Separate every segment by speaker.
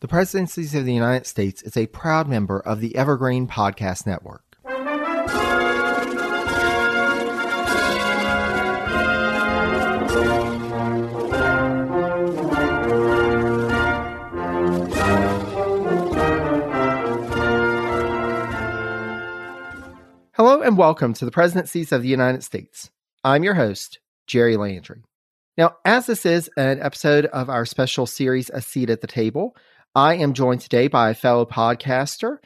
Speaker 1: The Presidencies of the United States is a proud member of the Evergreen Podcast Network. Hello and welcome to the Presidencies of the United States. I'm your host, Jerry Landry. Now, as this is an episode of our special series, A Seat at the Table, I am joined today by a fellow podcaster.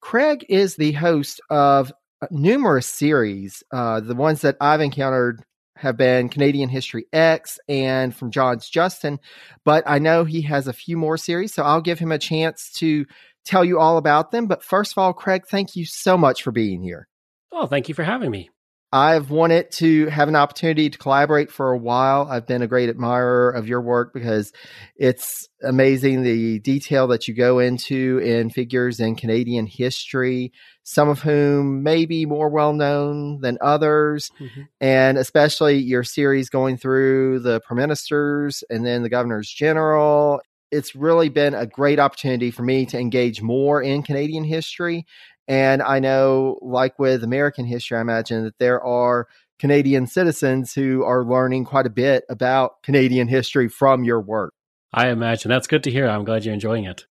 Speaker 1: Craig is the host of numerous series. Uh, the ones that I've encountered have been Canadian History Ehx and from John's Justin, but I know he has a few more series, so I'll give him a chance to tell you all about them. But first of all, Craig, thank you so much for being here.
Speaker 2: Oh, thank you for having me.
Speaker 1: I've wanted to have an opportunity to collaborate for a while. I've been a great admirer of your work because it's amazing the detail that you go into in figures in Canadian history, some of whom may be more well known than others, mm-hmm. and especially your series going through the prime ministers and then the governors general. It's really been a great opportunity for me to engage more in Canadian history and I know, like with American history, I imagine that there are Canadian citizens who are learning quite a bit about Canadian history from your work.
Speaker 2: I imagine. That's good to hear. I'm glad you're enjoying it.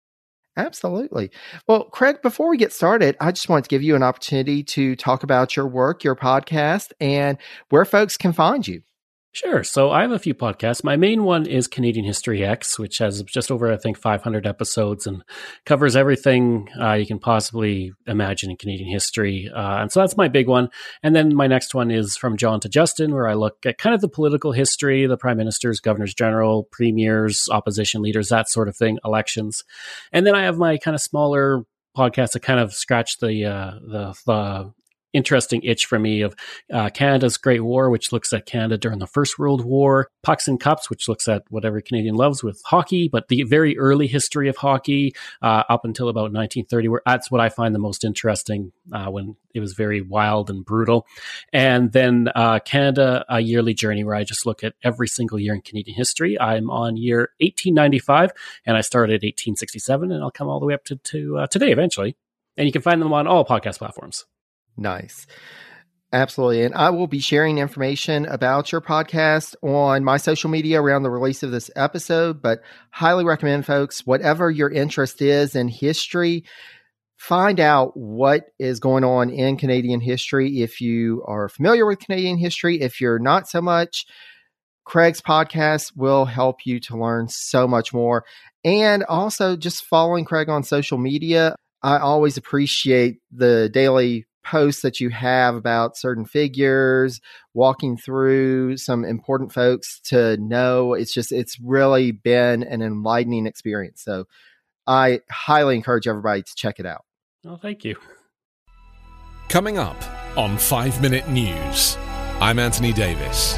Speaker 1: Absolutely. Well, Craig, before we get started, I just want to give you an opportunity to talk about your work, your podcast, and where folks can find you.
Speaker 2: Sure. So I have a few podcasts. My main one is Canadian History Ehx, which has just over, I think, 500 episodes and covers everything uh, you can possibly imagine in Canadian history. Uh, and so that's my big one. And then my next one is From John to Justin, where I look at kind of the political history, the prime ministers, governors general, premiers, opposition leaders, that sort of thing, elections. And then I have my kind of smaller podcasts that kind of scratch the uh, the, the interesting itch for me of uh, Canada's Great War, which looks at Canada during the First World War, Pucks and Cups, which looks at what every Canadian loves with hockey, but the very early history of hockey uh, up until about 1930, where that's what I find the most interesting uh, when it was very wild and brutal. And then uh, Canada, a yearly journey where I just look at every single year in Canadian history. I'm on year 1895, and I started 1867, and I'll come all the way up to, to uh, today eventually. And you can find them on all podcast platforms.
Speaker 1: Nice. Absolutely. And I will be sharing information about your podcast on my social media around the release of this episode, but highly recommend folks, whatever your interest is in history, find out what is going on in Canadian history. If you are familiar with Canadian history, if you're not so much, Craig's podcast will help you to learn so much more. And also just following Craig on social media. I always appreciate the daily posts that you have about certain figures, walking through some important folks to know. It's just, it's really been an enlightening experience. So I highly encourage everybody to check it out.
Speaker 2: Oh, thank you.
Speaker 3: Coming up on 5 Minute News, I'm Anthony Davis.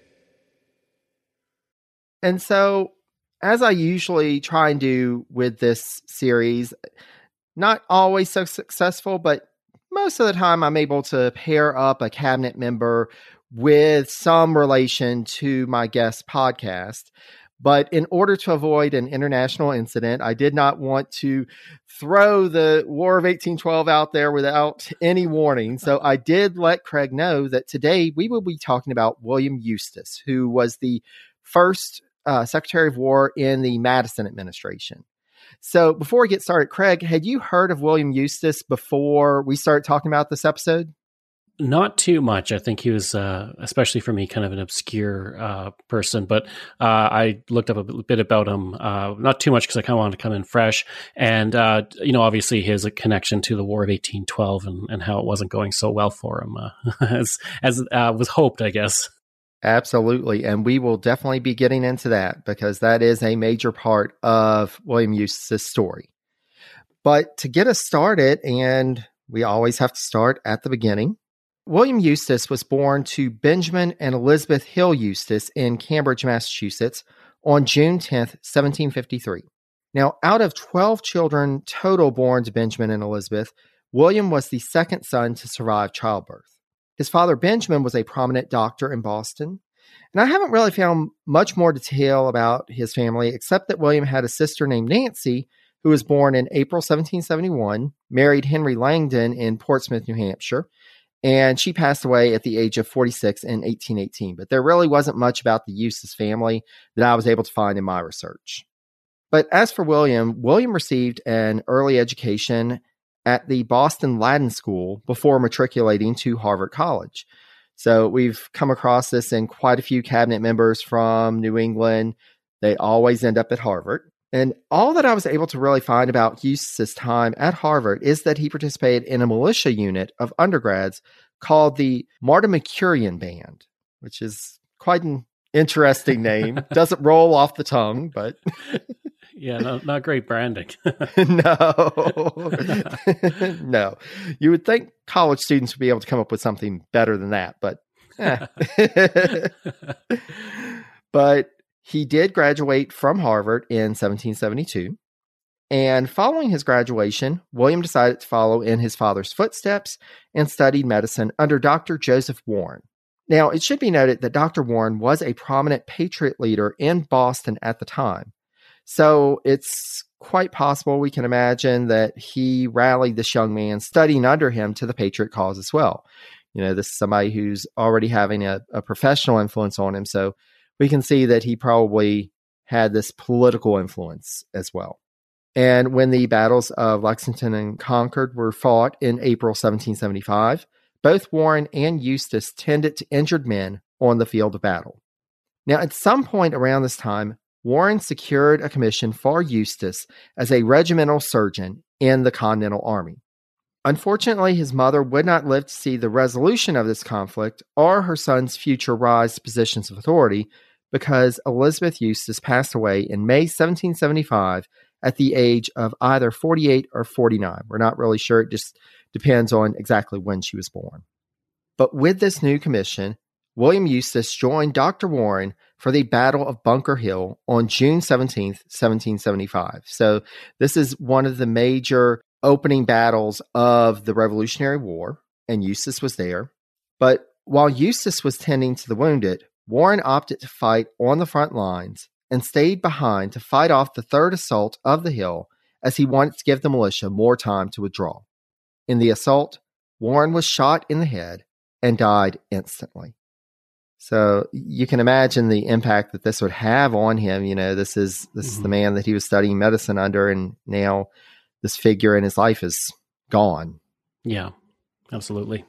Speaker 1: And so, as I usually try and do with this series, not always so successful, but most of the time I'm able to pair up a cabinet member with some relation to my guest podcast. But in order to avoid an international incident, I did not want to throw the War of 1812 out there without any warning. So I did let Craig know that today we will be talking about William Eustis, who was the first uh, Secretary of War in the Madison administration. So before we get started, Craig, had you heard of William Eustis before we started talking about this episode?
Speaker 2: Not too much. I think he was, uh, especially for me, kind of an obscure uh, person. But uh, I looked up a bit about him, uh, not too much because I kind of wanted to come in fresh. And, uh, you know, obviously his connection to the War of 1812 and, and how it wasn't going so well for him, uh, as, as was hoped, I guess.
Speaker 1: Absolutely. And we will definitely be getting into that because that is a major part of William Eustis's story. But to get us started, and we always have to start at the beginning, William Eustis was born to Benjamin and Elizabeth Hill Eustis in Cambridge, Massachusetts on June 10th, 1753. Now, out of 12 children total born to Benjamin and Elizabeth, William was the second son to survive childbirth. His father, Benjamin, was a prominent doctor in Boston. And I haven't really found much more detail about his family, except that William had a sister named Nancy, who was born in April 1771, married Henry Langdon in Portsmouth, New Hampshire, and she passed away at the age of 46 in 1818. But there really wasn't much about the Eustis family that I was able to find in my research. But as for William, William received an early education at the Boston Latin School before matriculating to Harvard College. So we've come across this in quite a few cabinet members from New England. They always end up at Harvard. And all that I was able to really find about Eustis's time at Harvard is that he participated in a militia unit of undergrads called the Mercurian Band, which is quite an interesting name. Doesn't roll off the tongue, but
Speaker 2: yeah, no, not great branding.
Speaker 1: no, no. You would think college students would be able to come up with something better than that, but. Eh. but he did graduate from Harvard in 1772. And following his graduation, William decided to follow in his father's footsteps and studied medicine under Dr. Joseph Warren. Now, it should be noted that Dr. Warren was a prominent Patriot leader in Boston at the time. So it's quite possible we can imagine that he rallied this young man studying under him to the Patriot cause as well. You know, this is somebody who's already having a, a professional influence on him. So we can see that he probably had this political influence as well. And when the battles of Lexington and Concord were fought in April 1775, both Warren and Eustis tended to injured men on the field of battle. Now, at some point around this time, Warren secured a commission for Eustis as a regimental surgeon in the Continental Army. Unfortunately, his mother would not live to see the resolution of this conflict or her son's future rise to positions of authority, because Elizabeth Eustis passed away in May 1775 at the age of either 48 or 49. We're not really sure. It just depends on exactly when she was born. But with this new commission, William Eustis joined Dr. Warren for the Battle of Bunker Hill on June 17, 1775. So, this is one of the major opening battles of the Revolutionary War, and Eustis was there. But while Eustis was tending to the wounded, Warren opted to fight on the front lines and stayed behind to fight off the third assault of the hill as he wanted to give the militia more time to withdraw. In the assault, Warren was shot in the head and died instantly. So you can imagine the impact that this would have on him. You know, this is this mm-hmm. is the mm-hmm. man that he was studying medicine under, and now this figure in his life is gone.
Speaker 2: Yeah, absolutely.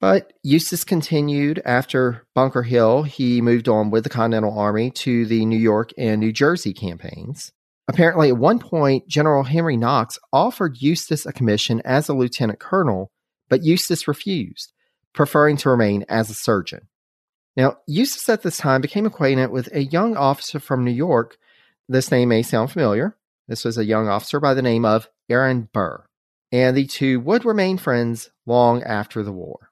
Speaker 1: But Eustis continued after Bunker Hill. He moved on with the Continental Army to the New York and New Jersey campaigns. Apparently, at one point, General Henry Knox offered Eustis a commission as a lieutenant colonel, but Eustis refused, preferring to remain as a surgeon. Now, Eustis at this time became acquainted with a young officer from New York. This name may sound familiar. This was a young officer by the name of Aaron Burr, and the two would remain friends long after the war.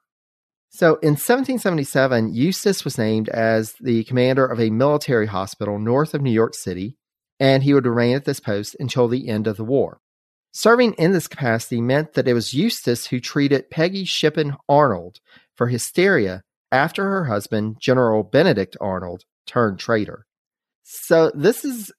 Speaker 1: So in 1777, Eustis was named as the commander of a military hospital north of New York City, and he would remain at this post until the end of the war. Serving in this capacity meant that it was Eustis who treated Peggy Shippen Arnold for hysteria after her husband, General Benedict Arnold, turned traitor. So this is,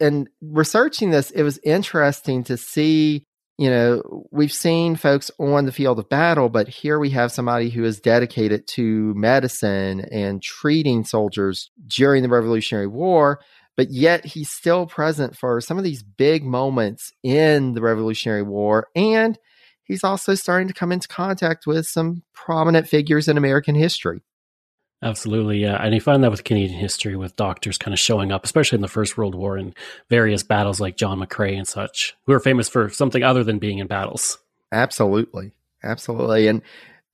Speaker 1: and researching this, it was interesting to see you know, we've seen folks on the field of battle, but here we have somebody who is dedicated to medicine and treating soldiers during the Revolutionary War. But yet he's still present for some of these big moments in the Revolutionary War. And he's also starting to come into contact with some prominent figures in American history.
Speaker 2: Absolutely, yeah. And you find that with Canadian history, with doctors kind of showing up, especially in the First World War and various battles like John McCrae and such, who are famous for something other than being in battles.
Speaker 1: Absolutely. Absolutely. And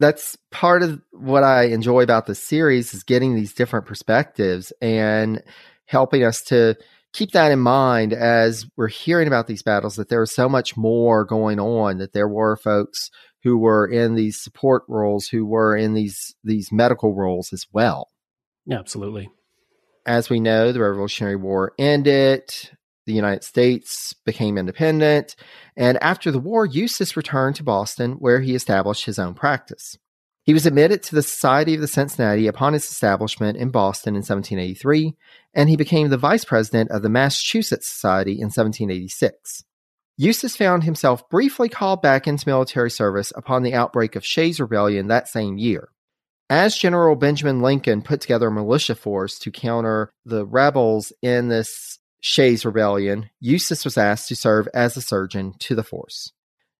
Speaker 1: that's part of what I enjoy about the series is getting these different perspectives and helping us to keep that in mind as we're hearing about these battles that there was so much more going on that there were folks who were in these support roles who were in these these medical roles as well.
Speaker 2: Yeah, absolutely.
Speaker 1: As we know the revolutionary war ended the united states became independent and after the war eustis returned to boston where he established his own practice he was admitted to the Society of the Cincinnati upon its establishment in Boston in 1783, and he became the vice president of the Massachusetts Society in 1786. Eustis found himself briefly called back into military service upon the outbreak of Shays' Rebellion that same year. As General Benjamin Lincoln put together a militia force to counter the rebels in this Shays' Rebellion, Eustis was asked to serve as a surgeon to the force.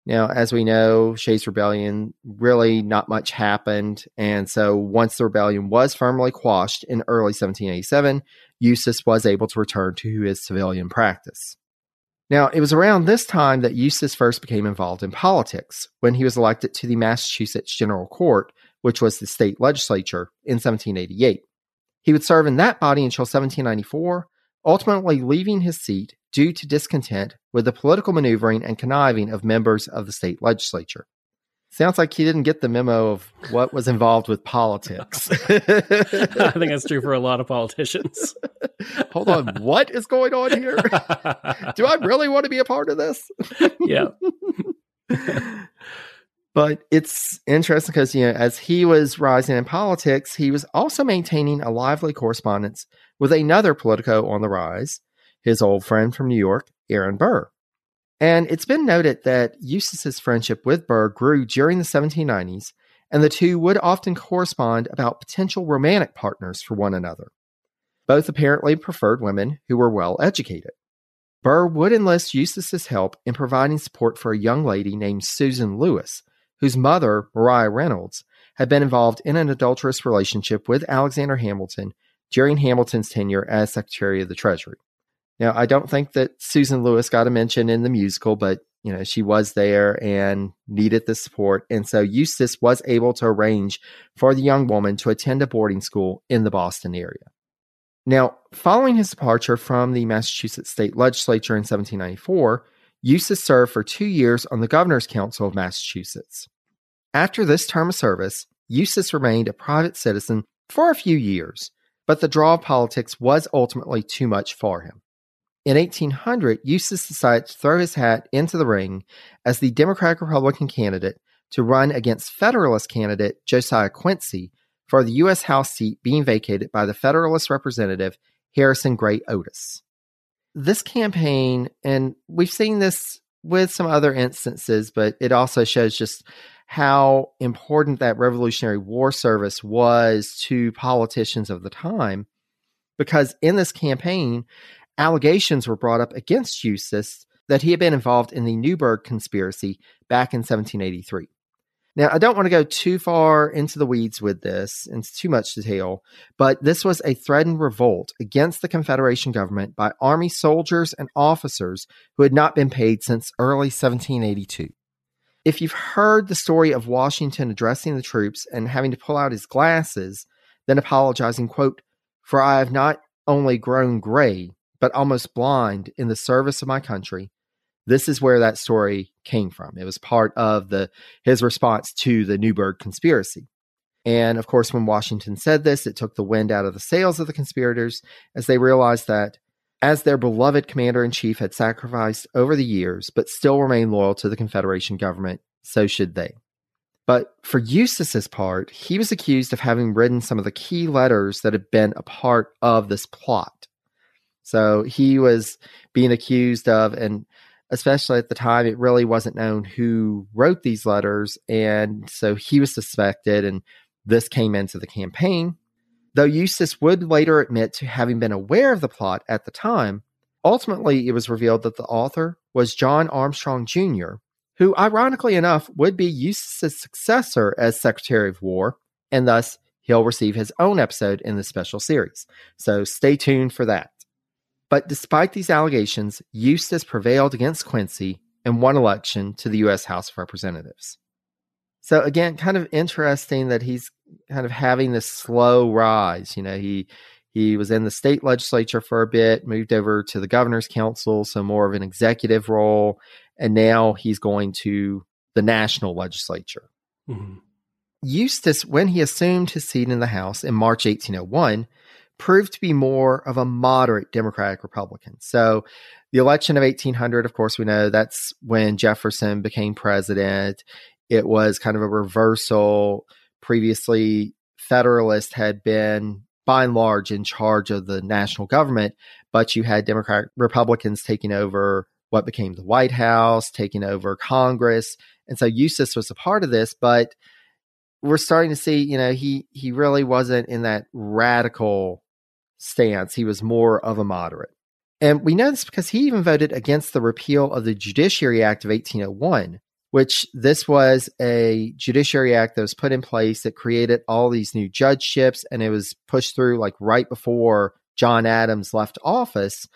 Speaker 1: Now, as we know, Shays' Rebellion really not much happened. And so once the rebellion was firmly quashed in early 1787, Eustis was able to return to his civilian practice. Now, it was around this time that Eustis first became involved in politics when he was elected to the Massachusetts General Court, which was the state legislature, in 1788. He would serve in that body until 1794, ultimately leaving his seat due to discontent with the political maneuvering and conniving of members of the state legislature. Sounds like he didn't get the memo of what was involved with politics.
Speaker 2: I think that's true for a lot of politicians.
Speaker 1: Hold on, what is going on here? Do I really want to be a part of this?
Speaker 2: yeah.
Speaker 1: but it's interesting because you know, as he was rising in politics, he was also maintaining a lively correspondence with another politico on the rise, his old friend from New York, Aaron Burr. And it's been noted that Eustis's friendship with Burr grew during the 1790s, and the two would often correspond about potential romantic partners for one another. Both apparently preferred women who were well educated. Burr would enlist Eustis's help in providing support for a young lady named Susan Lewis, whose mother, Maria Reynolds, had been involved in an adulterous relationship with Alexander Hamilton during Hamilton's tenure as Secretary of the Treasury. Now, I don't think that Susan Lewis got a mention in the musical, but you know, she was there and needed the support. And so Eustis was able to arrange for the young woman to attend a boarding school in the Boston area. Now, following his departure from the Massachusetts state legislature in 1794, Eustis served for two years on the Governor's Council of Massachusetts. After this term of service, Eustis remained a private citizen for a few years, but the draw of politics was ultimately too much for him. In 1800, Eustis decided to throw his hat into the ring as the Democratic Republican candidate to run against Federalist candidate Josiah Quincy for the U.S. House seat being vacated by the Federalist representative Harrison Gray Otis. This campaign, and we've seen this with some other instances, but it also shows just how important that Revolutionary War service was to politicians of the time. Because in this campaign, allegations were brought up against Eustis that he had been involved in the Newburgh conspiracy back in 1783. Now, I don't want to go too far into the weeds with this, into too much detail, but this was a threatened revolt against the Confederation government by Army soldiers and officers who had not been paid since early 1782. If you've heard the story of Washington addressing the troops and having to pull out his glasses, then apologizing, quote, For I have not only grown gray, but almost blind in the service of my country. This is where that story came from. It was part of the his response to the Newburgh conspiracy. And of course, when Washington said this, it took the wind out of the sails of the conspirators as they realized that as their beloved commander in chief had sacrificed over the years, but still remained loyal to the Confederation government, so should they. But for Eustis's part, he was accused of having written some of the key letters that had been a part of this plot. So he was being accused of, and especially at the time, it really wasn't known who wrote these letters. And so he was suspected, and this came into the campaign. Though Eustis would later admit to having been aware of the plot at the time, ultimately it was revealed that the author was John Armstrong Jr., who, ironically enough, would be Eustis's successor as Secretary of War, and thus he'll receive his own episode in the special series. So stay tuned for that. But despite these allegations, Eustis prevailed against Quincy and won election to the U.S. House of Representatives. So again, kind of interesting that he's kind of having this slow rise. You know, he he was in the state legislature for a bit, moved over to the governor's council, so more of an executive role, and now he's going to the national legislature. Mm-hmm. Eustis, when he assumed his seat in the House in March 1801, proved to be more of a moderate Democratic Republican. So, the election of 1800, of course, we know that's when Jefferson became president. It was kind of a reversal. Previously, Federalists had been, by and large, in charge of the national government, but you had Democratic Republicans taking over what became the White House, taking over Congress. And so Eustis was a part of this, but we're starting to see, you know, he he really wasn't in that radical stance. He was more of a moderate. And we know this because he even voted against the repeal of the Judiciary Act of 1801, which this was a judiciary act that was put in place that created all these new judgeships and it was pushed through like right before John Adams left office.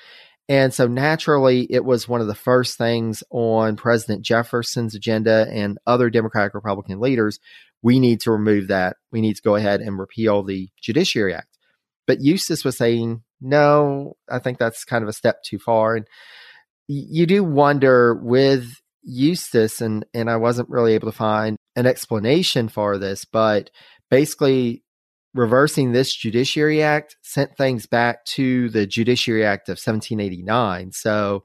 Speaker 1: And so naturally, it was one of the first things on President Jefferson's agenda and other Democratic Republican leaders. We need to remove that. We need to go ahead and repeal the Judiciary Act. But Eustis was saying, no, I think that's kind of a step too far. And you do wonder with Eustis, and, and I wasn't really able to find an explanation for this, but basically reversing this Judiciary Act sent things back to the Judiciary Act of 1789. So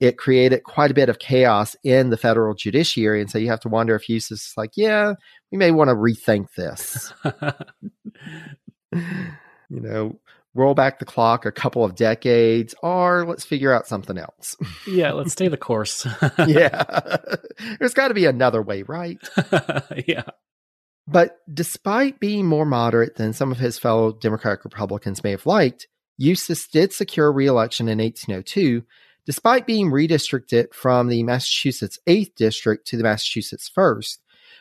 Speaker 1: it created quite a bit of chaos in the federal judiciary. And so you have to wonder if Eustis is like, yeah, we may want to rethink this. you know, roll back the clock a couple of decades, or let's figure out something else.
Speaker 2: yeah, let's stay the course.
Speaker 1: yeah. There's got to be another way, right?
Speaker 2: yeah.
Speaker 1: But despite being more moderate than some of his fellow Democratic Republicans may have liked, Eustis did secure re-election in 1802, despite being redistricted from the Massachusetts 8th District to the Massachusetts 1st,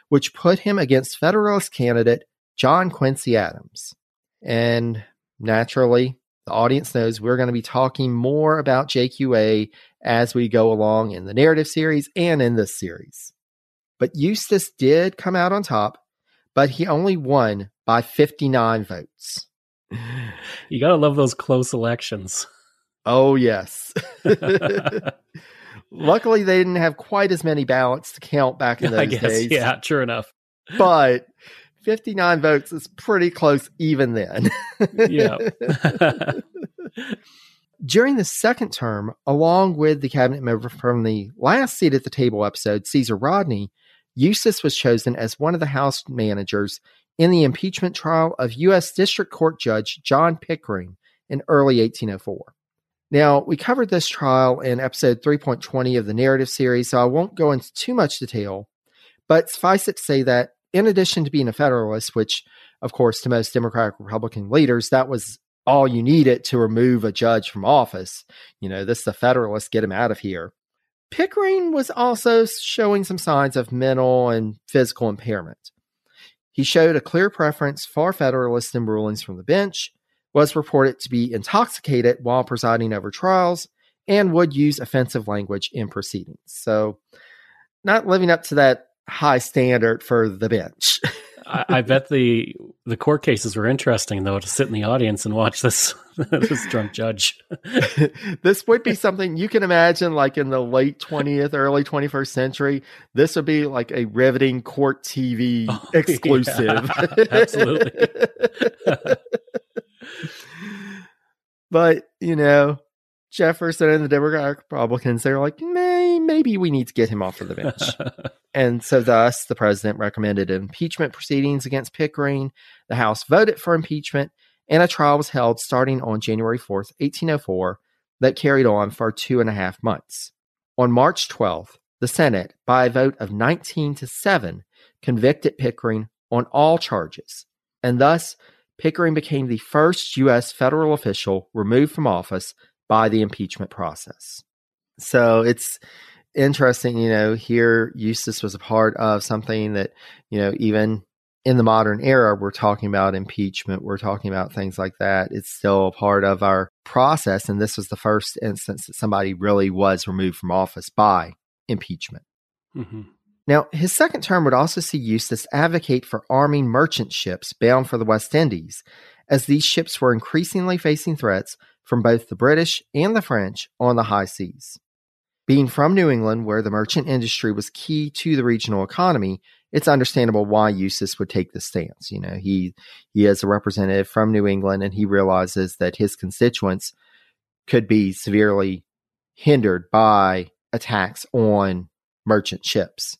Speaker 1: which put him against Federalist candidate John Quincy Adams. And naturally, the audience knows we're going to be talking more about JQA as we go along in the narrative series and in this series. But Eustis did come out on top but he only won by 59 votes.
Speaker 2: You got to love those close elections.
Speaker 1: Oh, yes. Luckily, they didn't have quite as many ballots to count back in those guess, days.
Speaker 2: Yeah, true enough.
Speaker 1: But 59 votes is pretty close even then.
Speaker 2: yeah.
Speaker 1: During the second term, along with the cabinet member from the last seat at the table episode, Caesar Rodney, Eustis was chosen as one of the House managers in the impeachment trial of U.S. District Court Judge John Pickering in early 1804. Now, we covered this trial in episode 3.20 of the narrative series, so I won't go into too much detail, but suffice it to say that in addition to being a Federalist, which, of course, to most Democratic Republican leaders, that was all you needed to remove a judge from office. You know, this is a Federalist, get him out of here. Pickering was also showing some signs of mental and physical impairment. He showed a clear preference for Federalist rulings from the bench, was reported to be intoxicated while presiding over trials, and would use offensive language in proceedings. So, not living up to that high standard for the bench.
Speaker 2: I, I, bet the the court cases were interesting though to sit in the audience and watch this this drunk judge.
Speaker 1: this would be something you can imagine, like in the late twentieth, early twenty first century. This would be like a riveting court TV oh, exclusive.
Speaker 2: Yeah, absolutely.
Speaker 1: but you know, Jefferson and the Democratic Republicans, they're like, May, maybe we need to get him off of the bench. and so, thus, the president recommended impeachment proceedings against Pickering. The House voted for impeachment, and a trial was held starting on January 4th, 1804, that carried on for two and a half months. On March 12th, the Senate, by a vote of 19 to 7, convicted Pickering on all charges, and thus Pickering became the first U.S. federal official removed from office by the impeachment process. So it's interesting, you know, here Eustis was a part of something that, you know, even in the modern era, we're talking about impeachment, we're talking about things like that. It's still a part of our process. And this was the first instance that somebody really was removed from office by impeachment. Mm-hmm. Now, his second term would also see Eustis advocate for arming merchant ships bound for the West Indies, as these ships were increasingly facing threats from both the British and the French on the high seas. Being from New England, where the merchant industry was key to the regional economy, it's understandable why Eustis would take this stance. You know, he he is a representative from New England, and he realizes that his constituents could be severely hindered by attacks on merchant ships.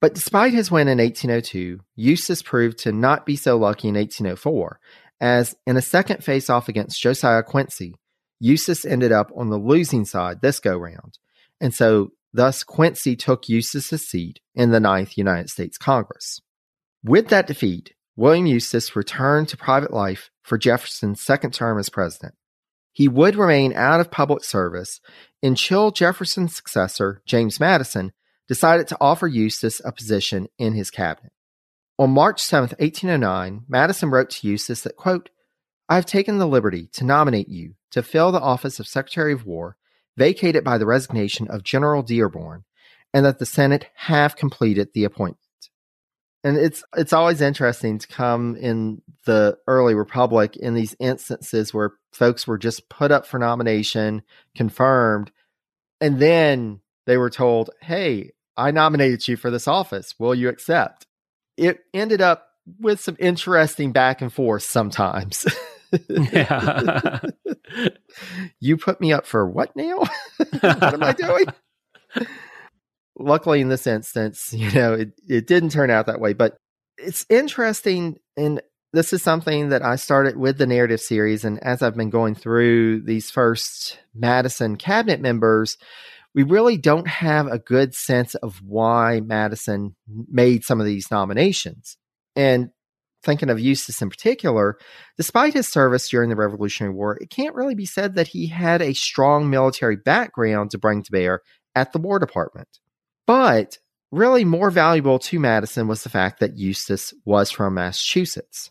Speaker 1: But despite his win in 1802, Eustis proved to not be so lucky in 1804, as in a second face off against Josiah Quincy, Eustis ended up on the losing side this go round. And so, thus, Quincy took Eustis's seat in the Ninth United States Congress. With that defeat, William Eustis returned to private life for Jefferson's second term as president. He would remain out of public service until Jefferson's successor, James Madison, decided to offer Eustis a position in his cabinet. On March 7, 1809, Madison wrote to Eustis that, quote, I have taken the liberty to nominate you to fill the office of Secretary of War vacated by the resignation of General Dearborn, and that the Senate have completed the appointment. And it's it's always interesting to come in the early republic in these instances where folks were just put up for nomination, confirmed, and then they were told, "Hey, I nominated you for this office. Will you accept?" It ended up with some interesting back and forth sometimes. yeah. you put me up for what now? what am I doing? Luckily, in this instance, you know, it, it didn't turn out that way. But it's interesting. And this is something that I started with the narrative series. And as I've been going through these first Madison cabinet members, we really don't have a good sense of why Madison made some of these nominations. And thinking of Eustis in particular, despite his service during the Revolutionary War, it can't really be said that he had a strong military background to bring to bear at the War Department. But really more valuable to Madison was the fact that Eustis was from Massachusetts.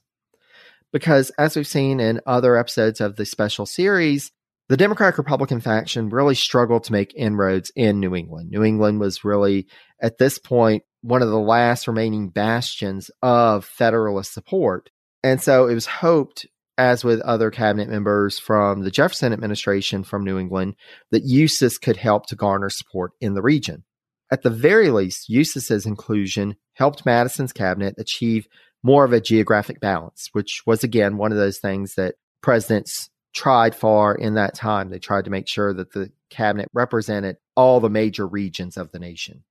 Speaker 1: Because as we've seen in other episodes of the special series, the Democratic Republican faction really struggled to make inroads in New England. New England was really, at this point, one of the last remaining bastions of Federalist support. And so it was hoped, as with other cabinet members from the Jefferson administration from New England, that Eustis could help to garner support in the region. At the very least, Eustis's inclusion helped Madison's cabinet achieve more of a geographic balance, which was again one of those things that presidents tried for in that time. They tried to make sure that the cabinet represented all the major regions of the nation.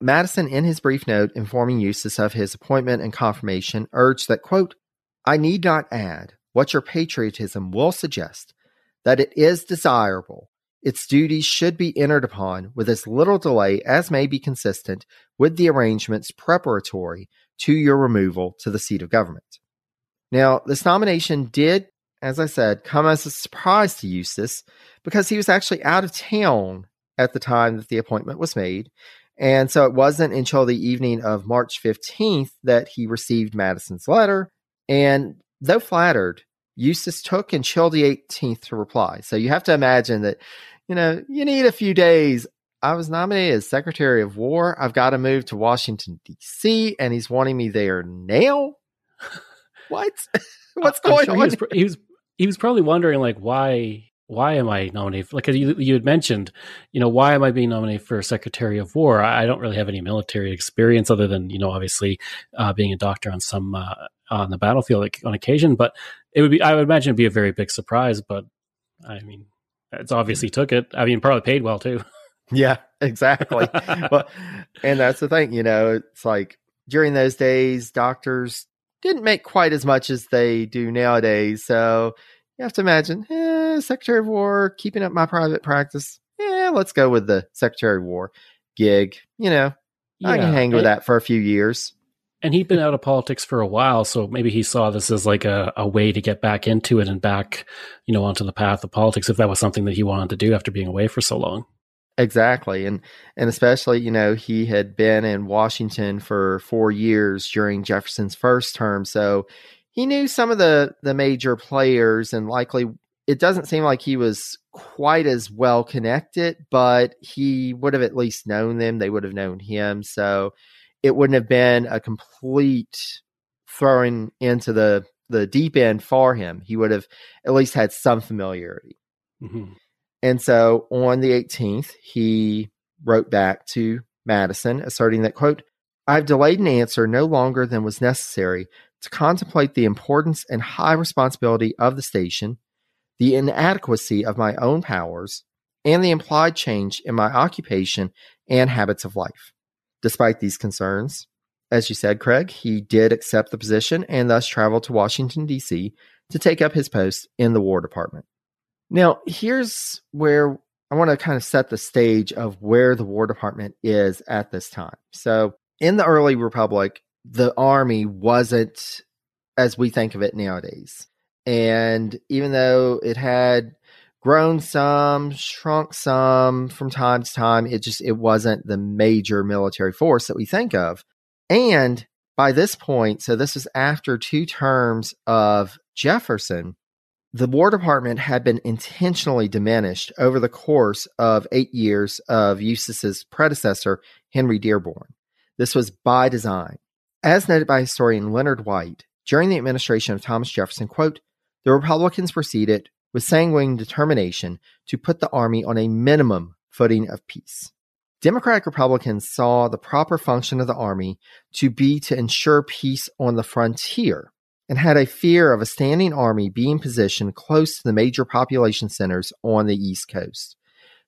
Speaker 1: Madison, in his brief note informing Eustis of his appointment and confirmation, urged that, quote, I need not add what your patriotism will suggest that it is desirable its duties should be entered upon with as little delay as may be consistent with the arrangements preparatory to your removal to the seat of government. Now, this nomination did, as I said, come as a surprise to Eustis because he was actually out of town at the time that the appointment was made and so it wasn't until the evening of March 15th that he received Madison's letter. And though flattered, Eustis took until the 18th to reply. So you have to imagine that, you know, you need a few days. I was nominated as Secretary of War. I've got to move to Washington, D.C., and he's wanting me there now. what? Uh, What's going sure on?
Speaker 2: He was, he was he was probably wondering like why why am I nominated? Like you, you had mentioned, you know, why am I being nominated for Secretary of War? I don't really have any military experience other than, you know, obviously uh, being a doctor on some uh, on the battlefield like, on occasion. But it would be, I would imagine, it'd be a very big surprise. But I mean, it's obviously took it. I mean, probably paid well too.
Speaker 1: Yeah, exactly. and that's the thing, you know, it's like during those days, doctors didn't make quite as much as they do nowadays. So you have to imagine, eh, Secretary of War, keeping up my private practice. Yeah, let's go with the Secretary of War gig. You know, yeah, I can hang with that for a few years.
Speaker 2: And he'd been out of politics for a while, so maybe he saw this as like a, a way to get back into it and back, you know, onto the path of politics if that was something that he wanted to do after being away for so long.
Speaker 1: Exactly. And and especially, you know, he had been in Washington for 4 years during Jefferson's first term, so he knew some of the the major players and likely it doesn't seem like he was quite as well connected, but he would have at least known them. They would have known him. So it wouldn't have been a complete throwing into the the deep end for him. He would have at least had some familiarity. Mm-hmm. And so on the 18th, he wrote back to Madison, asserting that, quote, I've delayed an answer no longer than was necessary to contemplate the importance and high responsibility of the station, the inadequacy of my own powers, and the implied change in my occupation and habits of life. Despite these concerns, as you said, Craig, he did accept the position and thus traveled to Washington, D.C. to take up his post in the War Department. Now, here's where I want to kind of set the stage of where the War Department is at this time. So, in the early Republic, the Army wasn't as we think of it nowadays. And even though it had grown some, shrunk some from time to time, it just it wasn't the major military force that we think of. And by this point, so this is after two terms of Jefferson, the War Department had been intentionally diminished over the course of eight years of Eustis's predecessor, Henry Dearborn. This was by design. As noted by historian Leonard White, during the administration of Thomas Jefferson, quote, the Republicans proceeded with sanguine determination to put the Army on a minimum footing of peace. Democratic Republicans saw the proper function of the Army to be to ensure peace on the frontier and had a fear of a standing army being positioned close to the major population centers on the East Coast.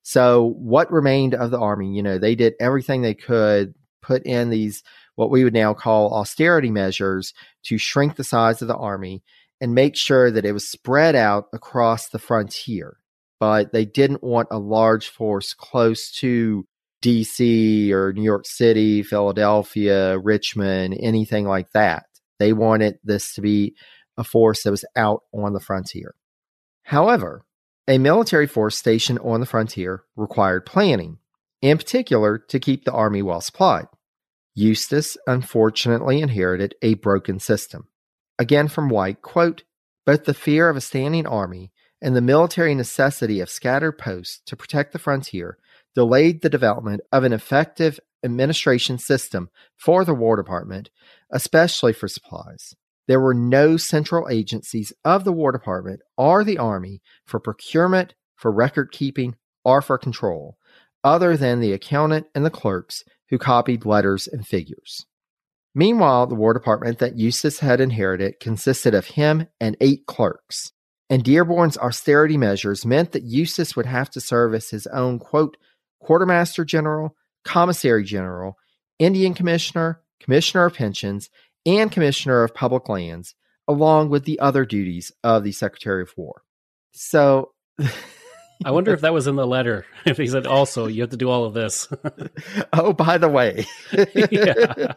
Speaker 1: So, what remained of the army? You know, they did everything they could, put in these what we would now call austerity measures to shrink the size of the army and make sure that it was spread out across the frontier. But they didn't want a large force close to DC or New York City, Philadelphia, Richmond, anything like that. They wanted this to be a force that was out on the frontier. However, a military force stationed on the frontier required planning, in particular to keep the army well supplied. Eustis unfortunately inherited a broken system. Again from White, quote, both the fear of a standing army and the military necessity of scattered posts to protect the frontier delayed the development of an effective administration system for the War Department, especially for supplies. There were no central agencies of the War Department or the Army for procurement, for record keeping, or for control, other than the accountant and the clerks who copied letters and figures. Meanwhile, the War Department that Eustis had inherited consisted of him and eight clerks, and Dearborn's austerity measures meant that Eustis would have to serve as his own, quote, quartermaster general, commissary general, Indian commissioner, commissioner of pensions, and commissioner of public lands, along with the other duties of the Secretary of War. So.
Speaker 2: I wonder if that was in the letter. If he said, also, you have to do all of this.
Speaker 1: oh, by the way.
Speaker 2: yeah.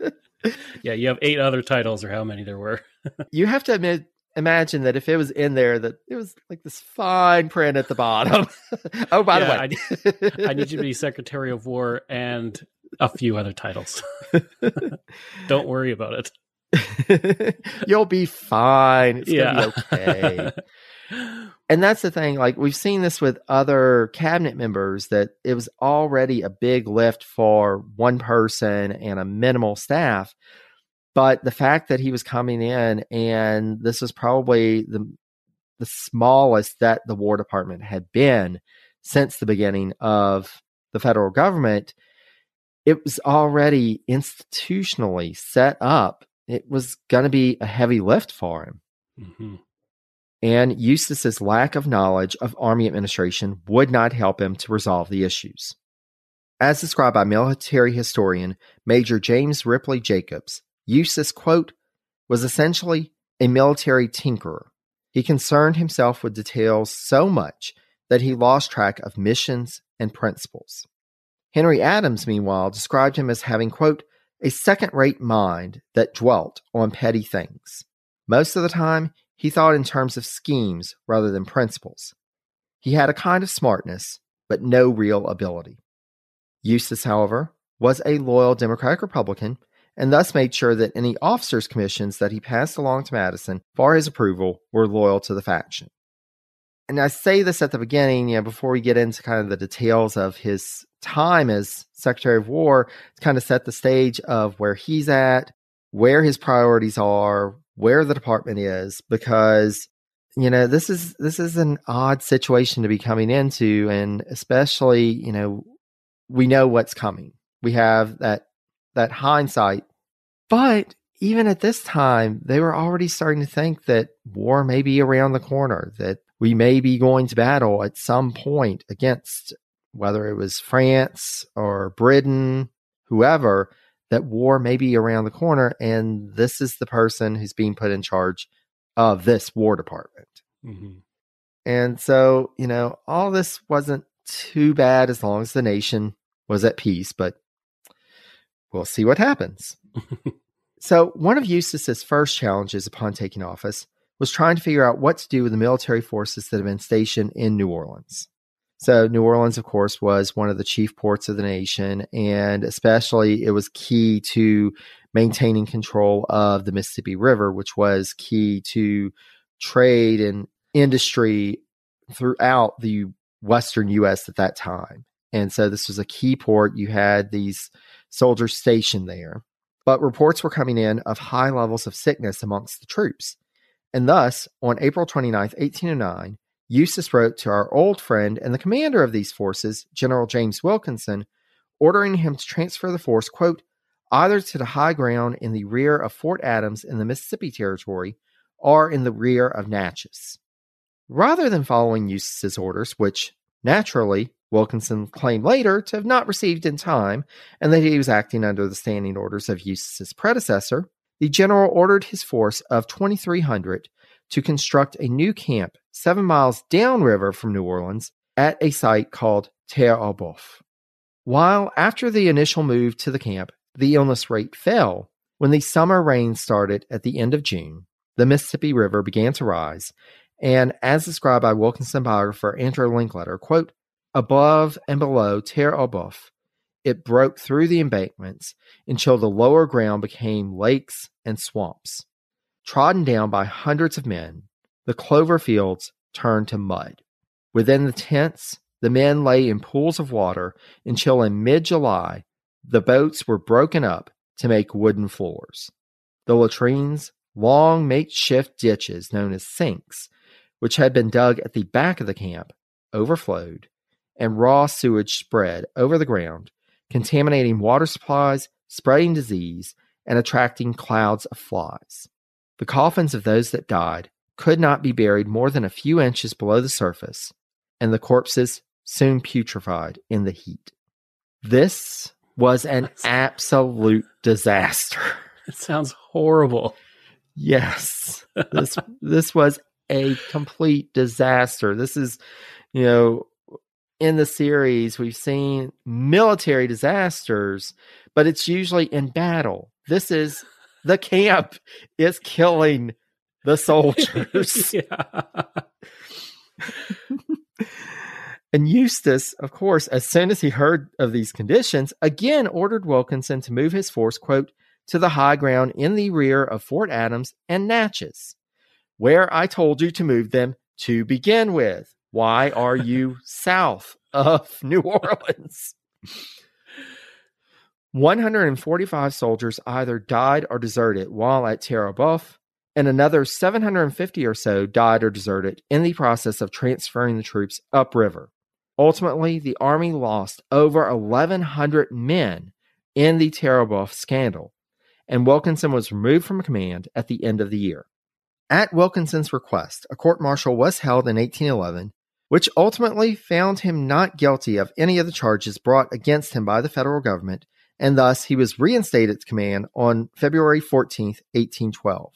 Speaker 2: Yeah, you have eight other titles, or how many there were.
Speaker 1: you have to admit, imagine that if it was in there, that it was like this fine print at the bottom. oh, by yeah,
Speaker 2: the way. I, I need you to be Secretary of War and a few other titles. Don't worry about
Speaker 1: it. You'll be fine. It's yeah. gonna be okay. And that's the thing, like we've seen this with other cabinet members that it was already a big lift for one person and a minimal staff. But the fact that he was coming in and this was probably the the smallest that the War Department had been since the beginning of the federal government, it was already institutionally set up. It was going to be a heavy lift for him. Mm-hmm. And Eustis's lack of knowledge of Army administration would not help him to resolve the issues. As described by military historian Major James Ripley Jacobs, Eustis, quote, was essentially a military tinkerer. He concerned himself with details so much that he lost track of missions and principles. Henry Adams, meanwhile, described him as having, quote, a second rate mind that dwelt on petty things. Most of the time, he thought in terms of schemes rather than principles. He had a kind of smartness, but no real ability. Eustis, however, was a loyal Democratic Republican and thus made sure that any officers' commissions that he passed along to Madison for his approval were loyal to the faction. And I say this at the beginning, you know, before we get into kind of the details of his time as Secretary of War, to kind of set the stage of where he's at, where his priorities are, where the department is, because you know this is this is an odd situation to be coming into, and especially you know we know what's coming. We have that that hindsight. But even at this time, they were already starting to think that war may be around the corner, that we may be going to battle at some point against whether it was France or Britain, whoever, that war may be around the corner. And this is the person who's being put in charge of this war department. Mm-hmm. And so, you know, all this wasn't too bad as long as the nation was at peace, but we'll see what happens. so, one of Eustis's first challenges upon taking office was trying to figure out what to do with the military forces that had been stationed in New Orleans. So, New Orleans, of course, was one of the chief ports of the nation, and especially it was key to maintaining control of the Mississippi River, which was key to trade and industry throughout the Western U.S. at that time. And so, this was a key port. You had these soldiers stationed there. But reports were coming in of high levels of sickness amongst the troops. And thus, on April 29, 1809, Eustis wrote to our old friend and the commander of these forces, General James Wilkinson, ordering him to transfer the force, quote, either to the high ground in the rear of Fort Adams in the Mississippi Territory or in the rear of Natchez. Rather than following Eustis's orders, which naturally Wilkinson claimed later to have not received in time and that he was acting under the standing orders of Eustis's predecessor, the general ordered his force of 2,300 to construct a new camp seven miles downriver from New Orleans at a site called Terre au Boeuf. While after the initial move to the camp, the illness rate fell, when the summer rains started at the end of June, the Mississippi River began to rise, and as described by Wilkinson biographer Andrew Linklater, quote, Above and below Terre au Boeuf, it broke through the embankments until the lower ground became lakes and swamps. Trodden down by hundreds of men, the clover fields turned to mud. Within the tents, the men lay in pools of water until in mid July the boats were broken up to make wooden floors. The latrines, long makeshift ditches known as sinks, which had been dug at the back of the camp, overflowed, and raw sewage spread over the ground, contaminating water supplies, spreading disease, and attracting clouds of flies. The coffins of those that died could not be buried more than a few inches below the surface, and the corpses soon putrefied in the heat. This was an absolute disaster.
Speaker 2: It sounds horrible.
Speaker 1: Yes. This this was a complete disaster. This is, you know, in the series, we've seen military disasters, but it's usually in battle. This is the camp is killing the soldiers. and Eustis, of course, as soon as he heard of these conditions, again ordered Wilkinson to move his force, quote, to the high ground in the rear of Fort Adams and Natchez, where I told you to move them to begin with. Why are you south of New Orleans? 145 soldiers either died or deserted while at Terre Boeuf, and another 750 or so died or deserted in the process of transferring the troops upriver. Ultimately, the army lost over 1,100 men in the Terre au Boeuf scandal, and Wilkinson was removed from command at the end of the year. At Wilkinson's request, a court martial was held in 1811 which ultimately found him not guilty of any of the charges brought against him by the federal government, and thus he was reinstated to command on February 14, 1812.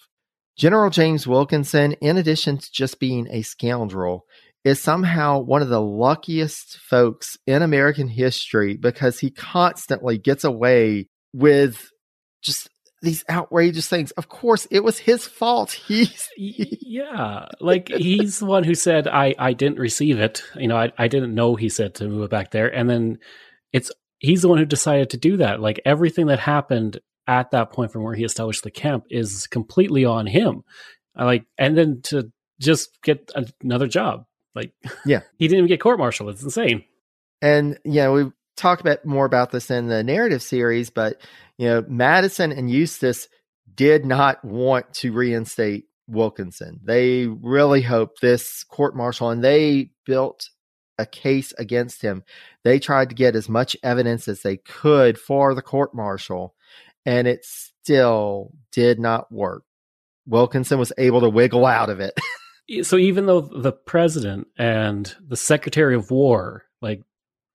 Speaker 1: General James Wilkinson, in addition to just being a scoundrel, is somehow one of the luckiest folks in American history because he constantly gets away with just these outrageous things. Of course, it was his fault. He's
Speaker 2: yeah, like he's the one who said I I didn't receive it. You know, I I didn't know he said to move it back there, and then it's he's the one who decided to do that. Like everything that happened at that point from where he established the camp is completely on him. like, and then to just get another job, like
Speaker 1: yeah,
Speaker 2: he didn't even get court martial. It's insane.
Speaker 1: And yeah, we talk about more about this in the narrative series, but you know, Madison and Eustis did not want to reinstate Wilkinson. They really hoped this court martial, and they built a case against him. They tried to get as much evidence as they could for the court martial, and it still did not work. Wilkinson was able to wiggle out of it.
Speaker 2: so even though the president and the secretary of war, like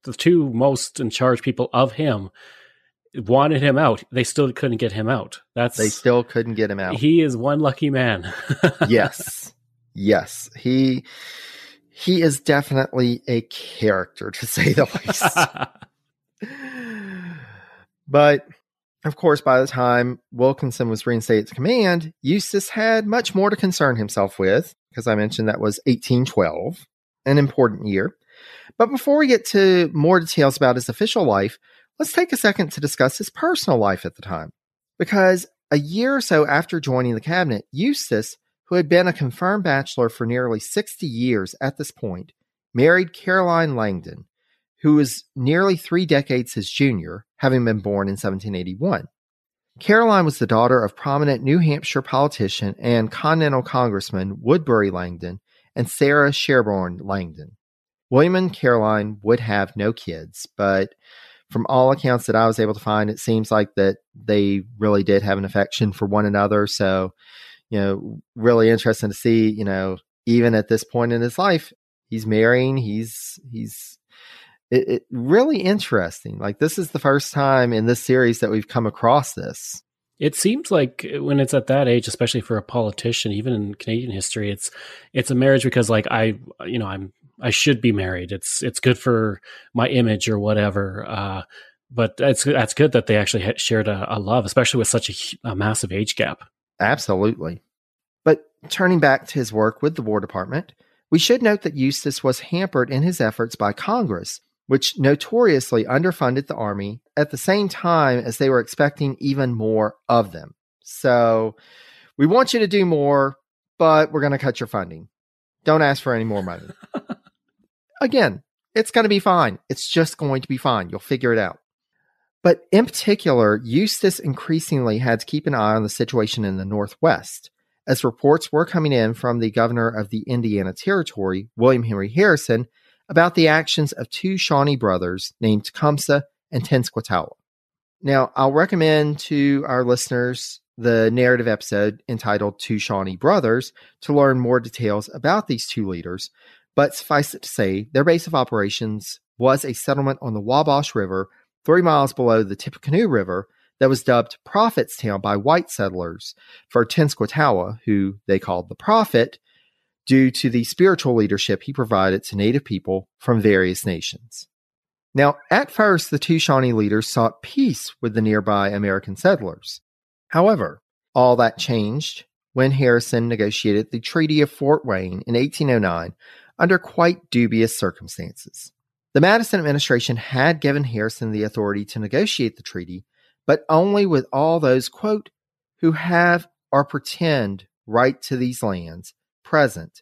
Speaker 2: the two most in charge people of him, wanted him out, they still couldn't get him out. That's
Speaker 1: they still couldn't get him out.
Speaker 2: He is one lucky man.
Speaker 1: yes, yes, he he is definitely a character to say the least. but of course, by the time Wilkinson was reinstated to command, Eustis had much more to concern himself with, because I mentioned that was 1812, an important year. But before we get to more details about his official life, let's take a second to discuss his personal life at the time. Because a year or so after joining the cabinet, Eustis, who had been a confirmed bachelor for nearly 60 years at this point, married Caroline Langdon, who was nearly three decades his junior, having been born in 1781. Caroline was the daughter of prominent New Hampshire politician and Continental Congressman Woodbury Langdon and Sarah Sherburne Langdon. William and Caroline would have no kids, but from all accounts that I was able to find, it seems like that they really did have an affection for one another. So, you know, really interesting to see, you know, even at this point in his life, he's marrying, he's he's it, it, really interesting. Like this is the first time in this series that we've come across this.
Speaker 2: It seems like when it's at that age, especially for a politician, even in Canadian history, it's it's a marriage because like I, you know, I'm I should be married. It's it's good for my image or whatever. Uh, but it's that's good that they actually shared a, a love, especially with such a, a massive age gap.
Speaker 1: Absolutely. But turning back to his work with the War Department, we should note that Eustis was hampered in his efforts by Congress which notoriously underfunded the army at the same time as they were expecting even more of them. So we want you to do more, but we're going to cut your funding. Don't ask for any more money. Again, it's going to be fine. It's just going to be fine. You'll figure it out. But in particular, Eustis increasingly had to keep an eye on the situation in the Northwest, as reports were coming in from the governor of the Indiana Territory, William Henry Harrison, about the actions of two Shawnee brothers named Tecumseh and Tenskwatawa. Now, I'll recommend to our listeners the narrative episode entitled Two Shawnee Brothers to learn more details about these two leaders, but suffice it to say, their base of operations was a settlement on the Wabash River, three miles below the Tippecanoe River, that was dubbed Prophetstown by white settlers for Tenskwatawa, who they called the Prophet, due to the spiritual leadership he provided to Native people from various nations. Now, at first, the two Shawnee leaders sought peace with the nearby American settlers. However, all that changed when Harrison negotiated the Treaty of Fort Wayne in 1809 under quite dubious circumstances. The Madison administration had given Harrison the authority to negotiate the treaty, but only with all those, quote, who have or pretend right to these lands present,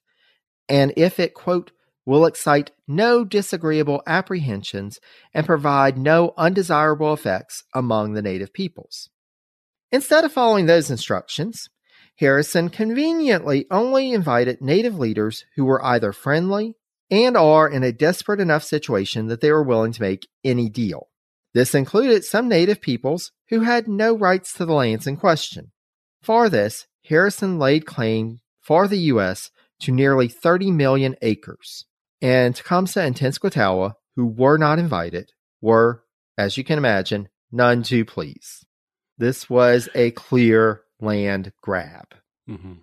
Speaker 1: and if it, quote, will excite no disagreeable apprehensions and provide no undesirable effects among the native peoples. Instead of following those instructions, Harrison conveniently only invited native leaders who were either friendly and are in a desperate enough situation that they were willing to make any deal. This included some native peoples who had no rights to the lands in question. For this, Harrison laid claim for the U.S. to nearly 30 million acres. And Tecumseh and Tenskwatawa, who were not invited, were, as you can imagine, none too pleased. This was a clear land grab. Mm-hmm.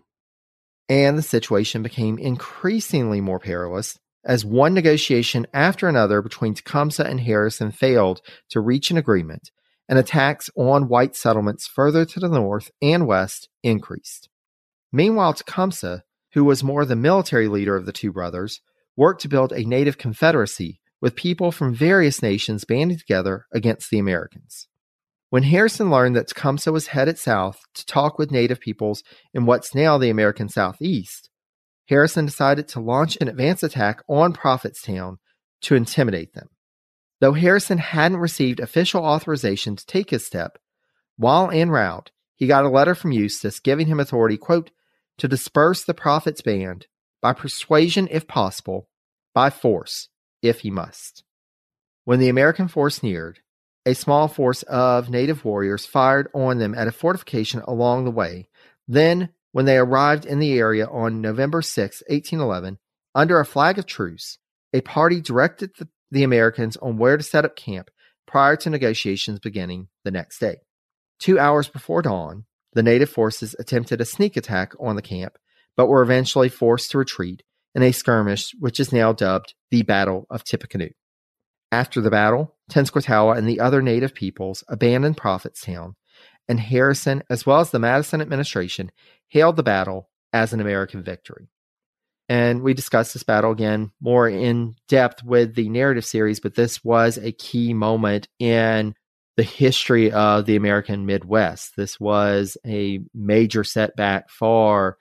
Speaker 1: And the situation became increasingly more perilous as one negotiation after another between Tecumseh and Harrison failed to reach an agreement, and attacks on white settlements further to the north and west increased. Meanwhile, Tecumseh, who was more the military leader of the two brothers, worked to build a native confederacy with people from various nations banding together against the Americans. When Harrison learned that Tecumseh was headed south to talk with native peoples in what's now the American Southeast, Harrison decided to launch an advance attack on Prophetstown to intimidate them. Though Harrison hadn't received official authorization to take his step, while en route, he got a letter from Eustis giving him authority, quote, to disperse the prophet's band by persuasion if possible, by force if he must. When the American force neared, a small force of native warriors fired on them at a fortification along the way. Then, when they arrived in the area on November 6, 1811, under a flag of truce, a party directed the, the Americans on where to set up camp prior to negotiations beginning the next day. Two hours before dawn, the native forces attempted a sneak attack on the camp, but were eventually forced to retreat in a skirmish which is now dubbed the Battle of Tippecanoe. After the battle, Tenskwatawa and the other native peoples abandoned Prophetstown, and Harrison, as well as the Madison administration, hailed the battle as an American victory. And we discussed this battle again more in depth with the narrative series, but this was a key moment in the history of the American Midwest. This was a major setback for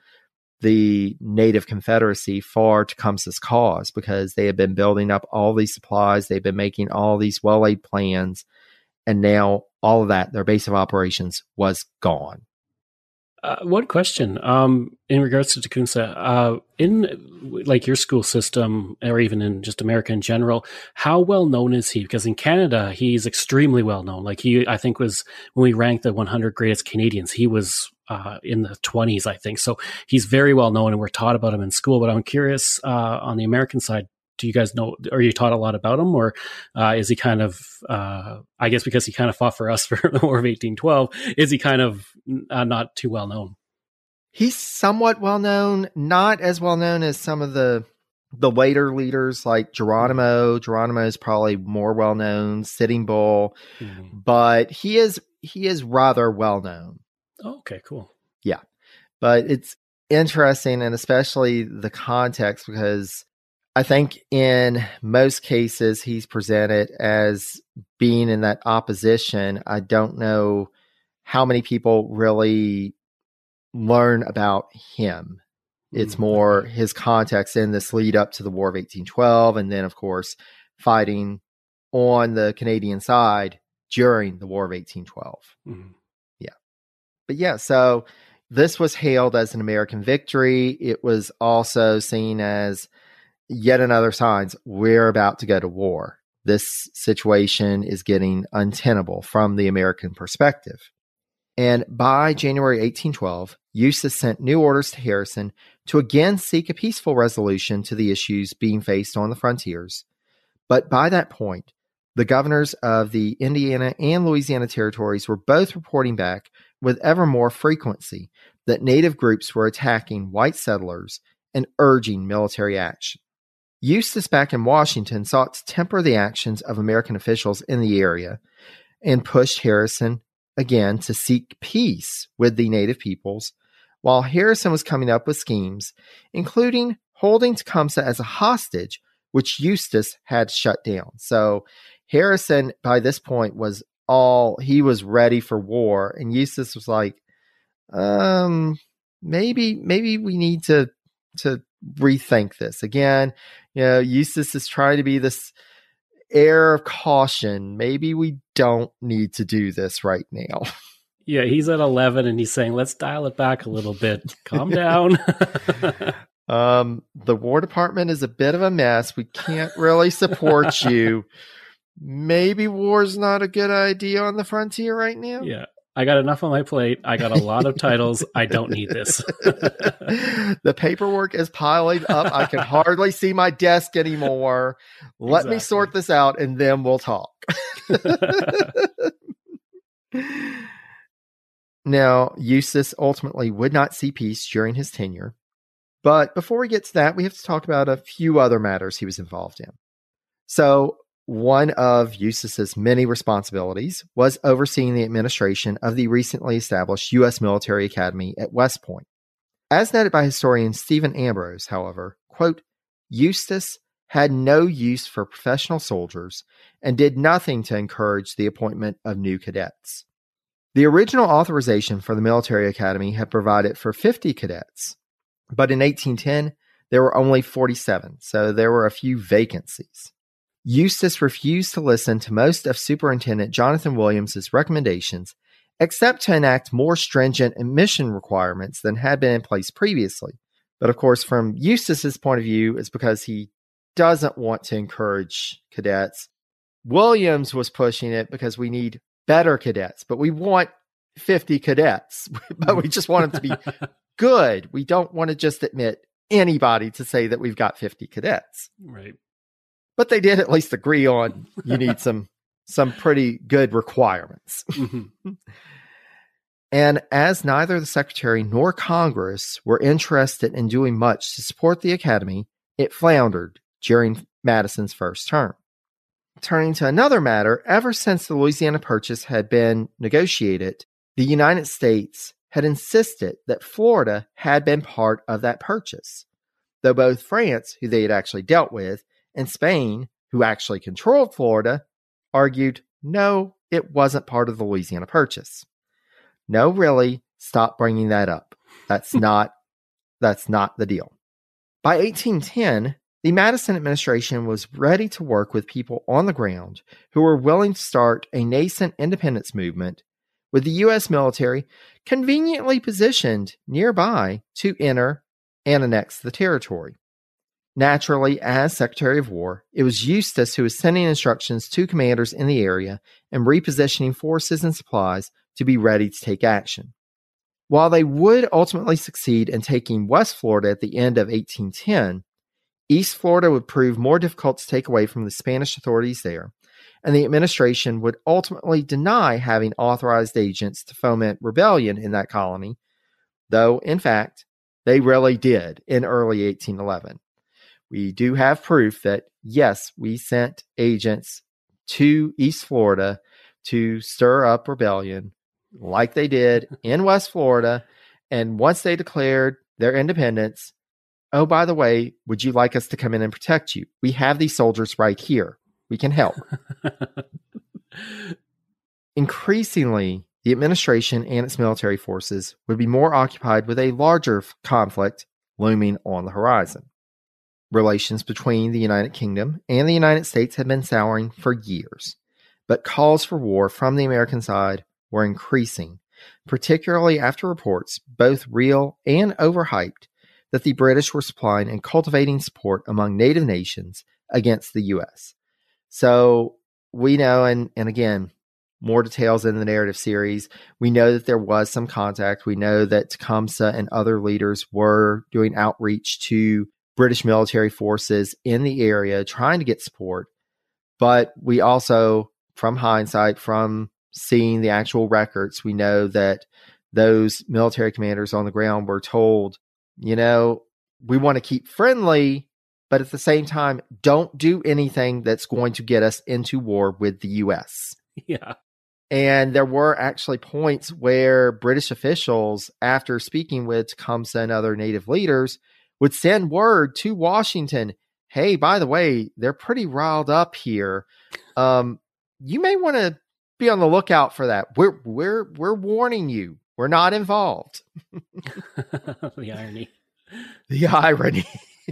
Speaker 1: the Native Confederacy for Tecumseh's cause because they had been building up all these supplies, they've been making all these well laid plans, and now all of that, their base of operations, was gone.
Speaker 2: Uh, one question um, in regards to Tecumseh, uh, in like your school system, or even in just America in general, how well known is he? Because in Canada, he's extremely well known. Like he, I think was when we ranked the 100 greatest Canadians, he was uh, in the 20s, I think. So he's very well known, and we're taught about him in school. But I'm curious uh, on the American side, do you guys know are you taught a lot about him? Or uh, is he kind of uh, i guess because he kind of fought for us for the war of 1812 is he kind of uh, not too well known?
Speaker 1: He's somewhat well known not as well known as some of the the later leaders like geronimo. Geronimo is probably more well known sitting bull. Mm-hmm. but he is he is rather well known.
Speaker 2: Oh, okay cool.
Speaker 1: Yeah. But it's interesting and especially the context because I think in most cases he's presented as being in that opposition. I don't know how many people really learn about him. It's mm, more his context in this lead up to the War of 1812, and then, of course, fighting on the Canadian side during the War of 1812. Mm-hmm. Yeah. But yeah, so this was hailed as an American victory. It was also seen as yet another signs we're about to go to war. This situation is getting untenable from the American perspective. And by January 1812, Eustis sent new orders to Harrison to again seek a peaceful resolution to the issues being faced on the frontiers. But by that point, the governors of the Indiana and Louisiana territories were both reporting back with ever more frequency that native groups were attacking white settlers and urging military action. Eustis back in Washington sought to temper the actions of American officials in the area and pushed Harrison again to seek peace with the native peoples, while Harrison was coming up with schemes, including holding Tecumseh as a hostage, which Eustis had shut down. So Harrison, by this point, was all he was ready for war, and Eustis was like, um, maybe maybe we need to to rethink this again you know, Eustis is trying to be this air of caution. Maybe we don't need to do this right now.
Speaker 2: Yeah, he's at 11 and he's saying, let's dial it back a little bit. Calm down.
Speaker 1: um, the War Department is a bit of a mess. We can't really support you. Maybe war's not a good idea on the frontier right now.
Speaker 2: Yeah. I got enough on my plate. I got a lot of titles. I don't need this.
Speaker 1: the paperwork is piling up. I can hardly see my desk anymore. Let exactly. me sort this out and then we'll talk. now, Eustis ultimately would not see peace during his tenure. But before we get to that, we have to talk about a few other matters he was involved in. So, one of Eustis's many responsibilities was overseeing the administration of the recently established U.S. Military Academy at West Point. As noted by historian Stephen Ambrose, however, quote, Eustis had no use for professional soldiers and did nothing to encourage the appointment of new cadets. The original authorization for the military academy had provided for 50 cadets, but in 1810 there were only 47, so there were a few vacancies. Eustis refused to listen to most of Superintendent Jonathan Williams's recommendations, except to enact more stringent admission requirements than had been in place previously. But of course, from Eustis's point of view, it's because he doesn't want to encourage cadets. Williams was pushing it because we need better cadets, but we want 50 cadets, but we just want them to be good. We don't want to just admit anybody to say that we've got 50 cadets.
Speaker 2: Right
Speaker 1: but they did at least agree on you need some some pretty good requirements. Mm-hmm. and as neither the secretary nor Congress were interested in doing much to support the academy, it floundered during Madison's first term. Turning to another matter, ever since the Louisiana Purchase had been negotiated, the United States had insisted that Florida had been part of that purchase, though both France, who they had actually dealt with, and Spain, who actually controlled Florida, argued no, it wasn't part of the Louisiana Purchase. No, really, stop bringing that up. That's not that's not the deal. By 1810, the Madison administration was ready to work with people on the ground who were willing to start a nascent independence movement with the U.S. military conveniently positioned nearby to enter and annex the territory. Naturally, as Secretary of War, it was Eustis who was sending instructions to commanders in the area and repositioning forces and supplies to be ready to take action. While they would ultimately succeed in taking West Florida at the end of 1810, East Florida would prove more difficult to take away from the Spanish authorities there, and the administration would ultimately deny having authorized agents to foment rebellion in that colony, though, in fact, they really did in early 1811 we do have proof that yes, we sent agents to East Florida to stir up rebellion like they did in West Florida. And once they declared their independence, oh, by the way, would you like us to come in and protect you? We have these soldiers right here. We can help. Increasingly, the administration and its military forces would be more occupied with a larger conflict looming on the horizon. Relations between the United Kingdom and the United States had been souring for years, but calls for war from the American side were increasing, particularly after reports, both real and overhyped, that the British were supplying and cultivating support among native nations against the U.S. So we know, and, and again, more details in the narrative series. We know that there was some contact. We know that Tecumseh and other leaders were doing outreach to British military forces in the area trying to get support. But we also, from hindsight, from seeing the actual records, we know that those military commanders on the ground were told, you know, we want to keep friendly, but at the same time, don't do anything that's going to get us into war with the US.
Speaker 2: Yeah.
Speaker 1: And there were actually points where British officials, after speaking with Tecumseh and other native leaders, would send word to Washington, hey, by the way, they're pretty riled up here. Um, you may want to be on the lookout for that. We're we're we're warning you. We're not involved.
Speaker 2: the irony.
Speaker 1: The irony.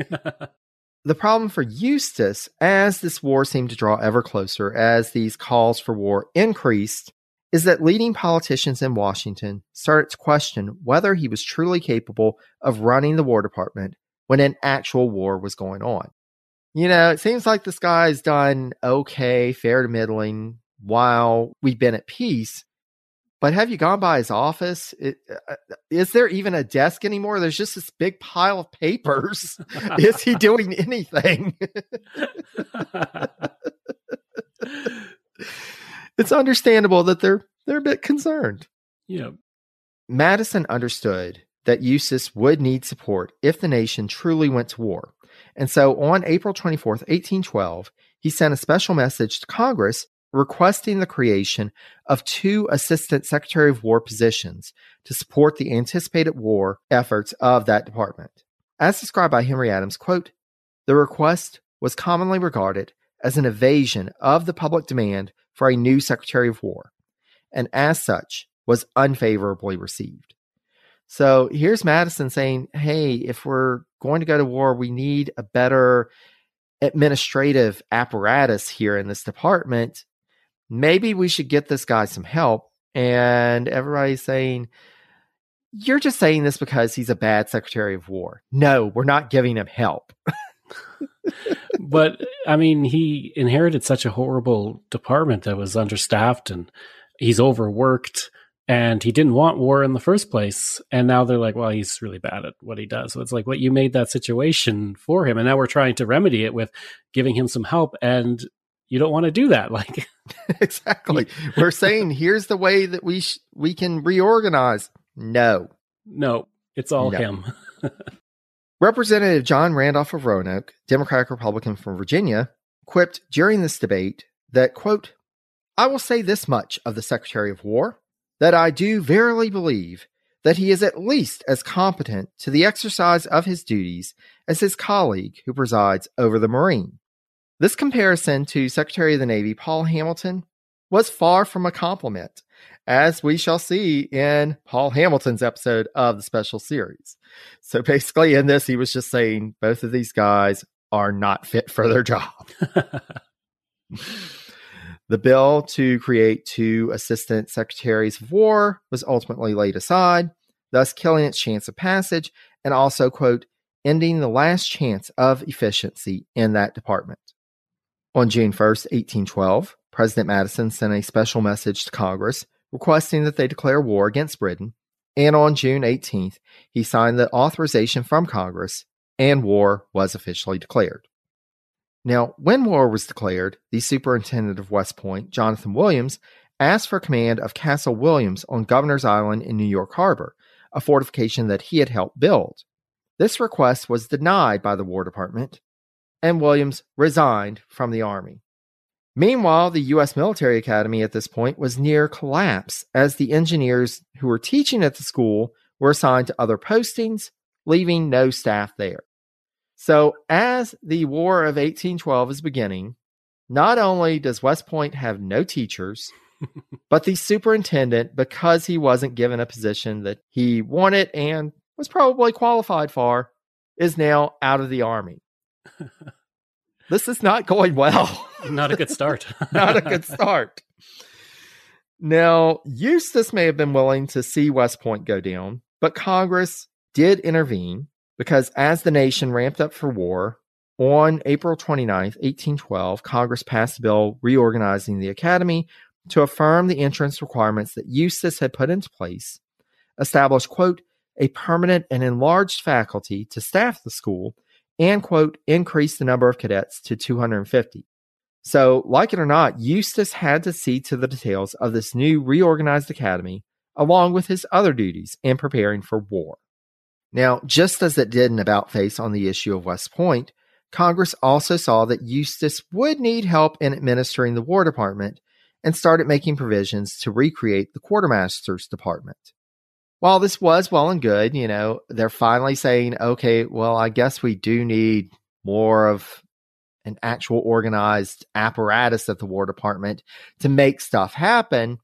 Speaker 1: the problem for Eustis, as this war seemed to draw ever closer, as these calls for war increased, is that leading politicians in Washington started to question whether he was truly capable of running the War Department when an actual war was going on. You know, it seems like this guy's done okay, fair to middling, while we've been at peace. But have you gone by his office? It, uh, is there even a desk anymore? There's just this big pile of papers. is he doing anything? it's understandable that they're they're a bit concerned.
Speaker 2: Yeah.
Speaker 1: Madison understood that Eustis would need support if the nation truly went to war. And so on April 24th, 1812, he sent a special message to Congress requesting the creation of two Assistant Secretary of War positions to support the anticipated war efforts of that department. As described by Henry Adams, quote, the request was commonly regarded as an evasion of the public demand for a new Secretary of War, and as such was unfavorably received. So here's Madison saying, hey, if we're going to go to war, we need a better administrative apparatus here in this department. Maybe we should get this guy some help. And everybody's saying, you're just saying this because he's a bad Secretary of War. No, we're not giving him help.
Speaker 2: but I mean, he inherited such a horrible department that was understaffed and he's overworked and he didn't want war in the first place. And now they're like, well, he's really bad at what he does. So it's like, what well, you made that situation for him. And now we're trying to remedy it with giving him some help. And you don't want to do that. Like,
Speaker 1: exactly. we're saying, here's the way that we, sh- we can reorganize. No,
Speaker 2: no, it's all no. him.
Speaker 1: Representative John Randolph of Roanoke, Democratic Republican from Virginia, quipped during this debate that, quote, I will say this much of the Secretary of War that I do verily believe that he is at least as competent to the exercise of his duties as his colleague who presides over the Marine. This comparison to Secretary of the Navy Paul Hamilton was far from a compliment, as we shall see in Paul Hamilton's episode of the special series. So basically, in this, he was just saying both of these guys are not fit for their job. the bill to create two assistant secretaries of war was ultimately laid aside, thus killing its chance of passage and also, quote, ending the last chance of efficiency in that department. On June 1st, 1812, President Madison sent a special message to Congress requesting that they declare war against Britain, and on June 18th, he signed the authorization from Congress, and war was officially declared. Now, when war was declared, the superintendent of West Point, Jonathan Williams, asked for command of Castle Williams on Governor's Island in New York Harbor, a fortification that he had helped build. This request was denied by the War Department, and Williams resigned from the Army. Meanwhile, the U.S. Military Academy at this point was near collapse as the engineers who were teaching at the school were assigned to other postings, leaving no staff there. So, as the War of 1812 is beginning, not only does West Point have no teachers, but the superintendent, because he wasn't given a position that he wanted and was probably qualified for, is now out of the Army. this is not going well.
Speaker 2: not a good start.
Speaker 1: not a good start. Now, Eustis may have been willing to see West Point go down, but Congress did intervene because as the nation ramped up for war, on April 29th, 1812, Congress passed a bill reorganizing the academy to affirm the entrance requirements that Eustis had put into place, establish, quote, a permanent and enlarged faculty to staff the school, and, quote, increase the number of cadets to 250. So, like it or not, Eustis had to see to the details of this new reorganized academy, along with his other duties in preparing for war. Now, just as it did an about face on the issue of West Point, Congress also saw that Eustis would need help in administering the War Department and started making provisions to recreate the Quartermaster's Department while this was well and good, you know, they're finally saying, okay, well, I guess we do need more of an actual organized apparatus at the War Department to make stuff happen.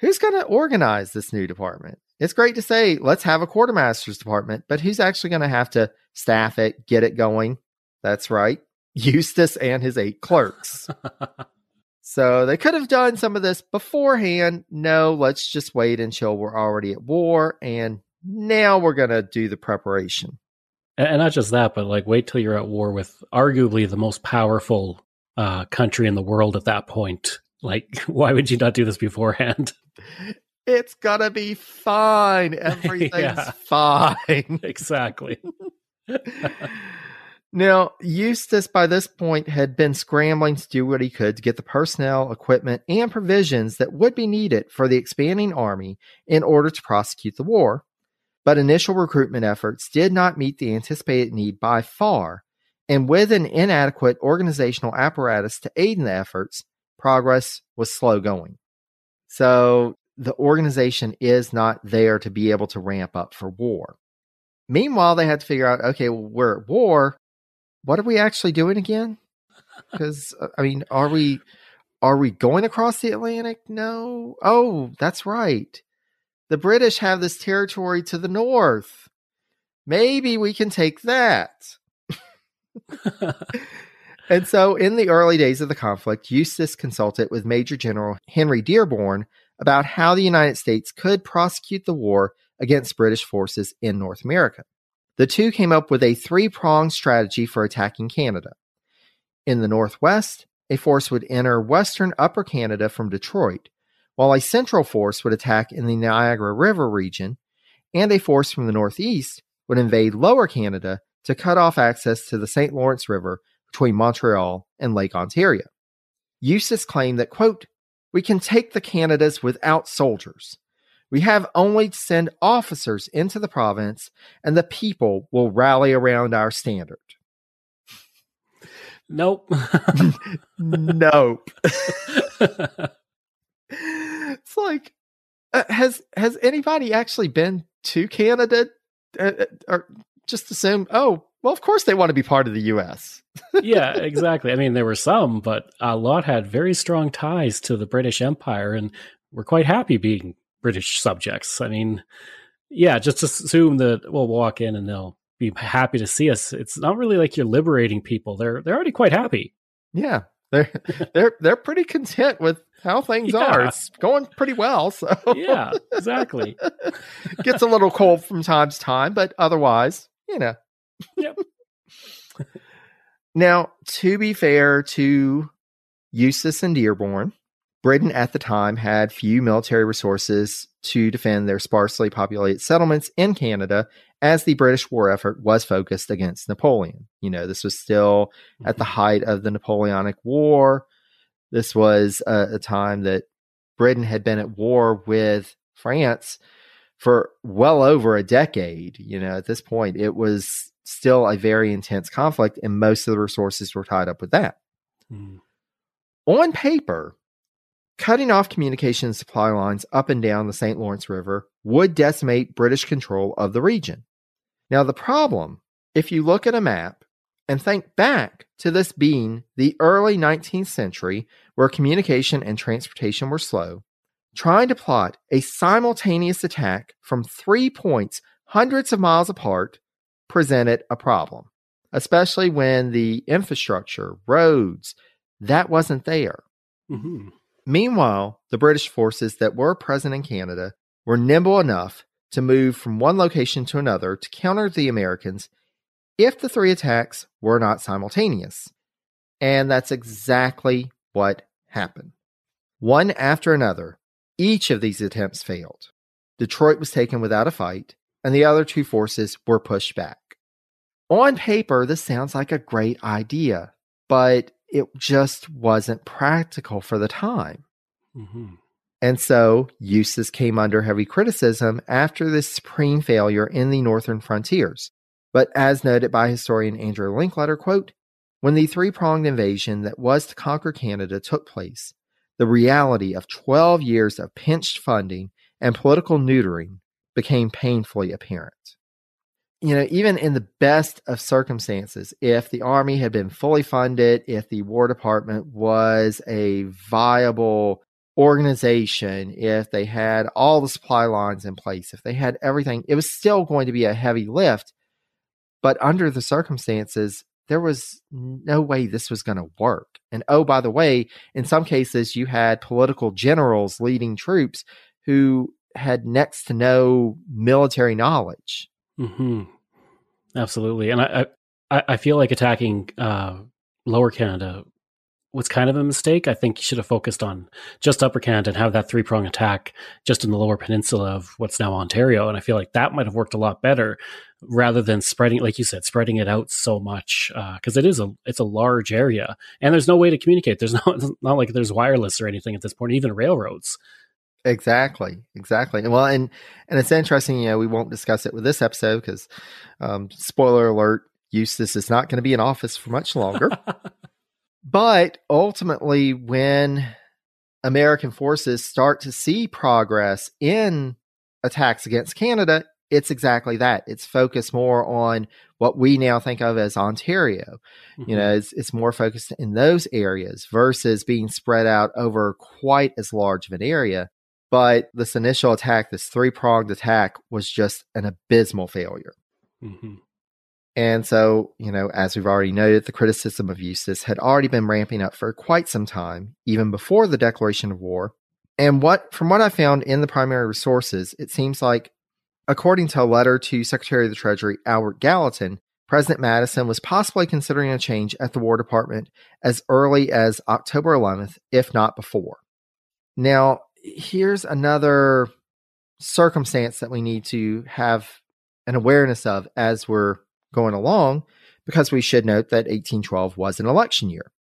Speaker 1: Who's going to organize this new department? It's great to say, let's have a quartermaster's department, but who's actually going to have to staff it, get it going? That's right, Eustis and his eight clerks. So they could have done some of this beforehand. No, let's just wait until we're already at war. And now we're going to do the preparation.
Speaker 2: And not just that, but like wait till you're at war with arguably the most powerful uh, country in the world at that point. Like, why would you not do this beforehand?
Speaker 1: It's gonna be fine. Everything's fine.
Speaker 2: exactly.
Speaker 1: Now, Eustis by this point had been scrambling to do what he could to get the personnel, equipment, and provisions that would be needed for the expanding army in order to prosecute the war. But initial recruitment efforts did not meet the anticipated need by far, And with an inadequate organizational apparatus to aid in the efforts, progress was slow going. So the organization is not there to be able to ramp up for war. Meanwhile, they had to figure out okay, well, we're at war. What are we actually doing again? Because, uh, I mean, are we. Are we going across the Atlantic? No. Oh, that's right. The British have this territory to the north. Maybe we can take that. and so, in the early days of the conflict, Eustis consulted with Major General Henry Dearborn about how the United States could prosecute the war against British forces in North America. The two came up with a three pronged strategy for attacking Canada. In the Northwest, a force would enter western Upper Canada from Detroit, while a central force would attack in the Niagara River region, and a force from the Northeast would invade Lower Canada to cut off access to the St. Lawrence River between Montreal and Lake Ontario. Eustis claimed that, quote, we can take the Canadas without soldiers. We have only to send officers into the province, and the people will rally around our standard.
Speaker 2: Nope.
Speaker 1: nope. it's like, uh, has has anybody actually been to Canada, uh, uh or just assume? Oh, well, of course they want to be part of the U.S.
Speaker 2: yeah, exactly. I mean, there were some, but a lot had very strong ties to the British Empire, and were quite happy being British subjects. I mean, yeah, just assume that we'll walk in and they'll be happy to see us. It's not really like you're liberating people. They're they're already quite happy.
Speaker 1: Yeah. They're they're they're pretty content with how things yeah. are. It's going pretty well. So
Speaker 2: Yeah, exactly.
Speaker 1: Gets a little cold from time to time, but otherwise, you know.
Speaker 2: Yep.
Speaker 1: now, to be fair to Eustis and Dearborn, Britain at the time had few military resources to defend their sparsely populated settlements in Canada as the British war effort was focused against Napoleon. You know, this was still at the mm-hmm. height of the Napoleonic War. This was a, a time that Britain had been at war with France for well over a decade. You know, at this point, it was still a very intense conflict, and most of the resources were tied up with that. Mm. On paper, Cutting off communication supply lines up and down the St. Lawrence River would decimate British control of the region. Now, the problem, if you look at a map and think back to this being the early 19th century where communication and transportation were slow, trying to plot a simultaneous attack from three points hundreds of miles apart presented a problem, especially when the infrastructure, roads, that wasn't there. Mm-hmm. Meanwhile, the British forces that were present in Canada were nimble enough to move from one location to another to counter the Americans if the three attacks were not simultaneous. And that's exactly what happened. One after another, each of these attempts failed. Detroit was taken without a fight, and the other two forces were pushed back. On paper, this sounds like a great idea, but it just wasn't practical for the time. Mm-hmm. And so Eustis came under heavy criticism after this supreme failure in the northern frontiers. But as noted by historian Andrew Linklater, quote, when the three pronged invasion that was to conquer Canada took place, the reality of 12 years of pinched funding and political neutering became painfully apparent you know, even in the best of circumstances, if the Army had been fully funded, if the War Department was a viable organization, if they had all the supply lines in place, if they had everything, it was still going to be a heavy lift. But under the circumstances, there was no way this was going to work. And oh, by the way, in some cases, you had political generals leading troops who had next to no military knowledge.
Speaker 2: Mm-hmm. Absolutely, and I, I, I feel like attacking uh, Lower Canada was kind of a mistake. I think you should have focused on just Upper Canada and have that three prong attack just in the Lower Peninsula of what's now Ontario, and I feel like that might have worked a lot better rather than spreading, like you said, spreading it out so much because uh, it is a it's a large area and there's no way to communicate. There's no not like there's wireless or anything at this point, even railroads.
Speaker 1: Exactly, exactly. Well, and and it's interesting. You know, we won't discuss it with this episode because, um, spoiler alert, Eustis is not going to be in office for much longer. but ultimately, when American forces start to see progress in attacks against Canada, it's exactly that. It's focused more on what we now think of as Ontario. Mm-hmm. You know, it's, it's more focused in those areas versus being spread out over quite as large of an area. But this initial attack, this three pronged attack, was just an abysmal failure. Mm-hmm. And so, you know, as we've already noted, the criticism of Eustis had already been ramping up for quite some time, even before the declaration of war. And what, from what I found in the primary resources, it seems like, according to a letter to Secretary of the Treasury Albert Gallatin, President Madison was possibly considering a change at the War Department as early as October 11th, if not before. Now, here's another circumstance that we need to have an awareness of as we're going along, because we should note that 1812 was an election year.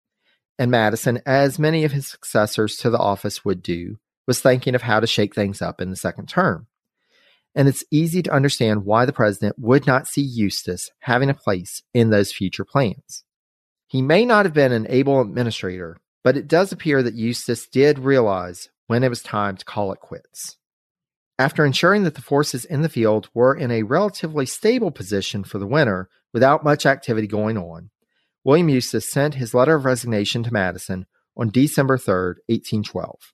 Speaker 1: And Madison, as many of his successors to the office would do, was thinking of how to shake things up in the second term. And it's easy to understand why the president would not see Eustis having a place in those future plans. He may not have been an able administrator, but it does appear that Eustis did realize when it was time to call it quits. After ensuring that the forces in the field were in a relatively stable position for the winter without much activity going on, William Eustis sent his letter of resignation to Madison on December 3, 1812.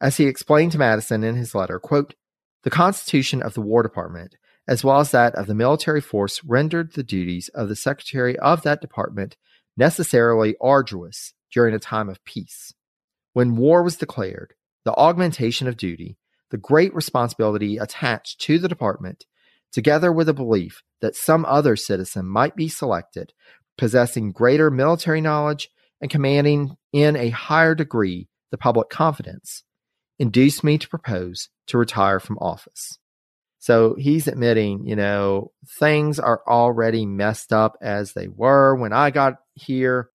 Speaker 1: As he explained to Madison in his letter, quote, the Constitution of the War Department, as well as that of the military force, rendered the duties of the Secretary of that department necessarily arduous during a time of peace. When war was declared, the augmentation of duty, the great responsibility attached to the department, together with a belief that some other citizen might be selected, possessing greater military knowledge and commanding in a higher degree the public confidence, induced me to propose to retire from office. So he's admitting, you know, things are already messed up as they were when I got here.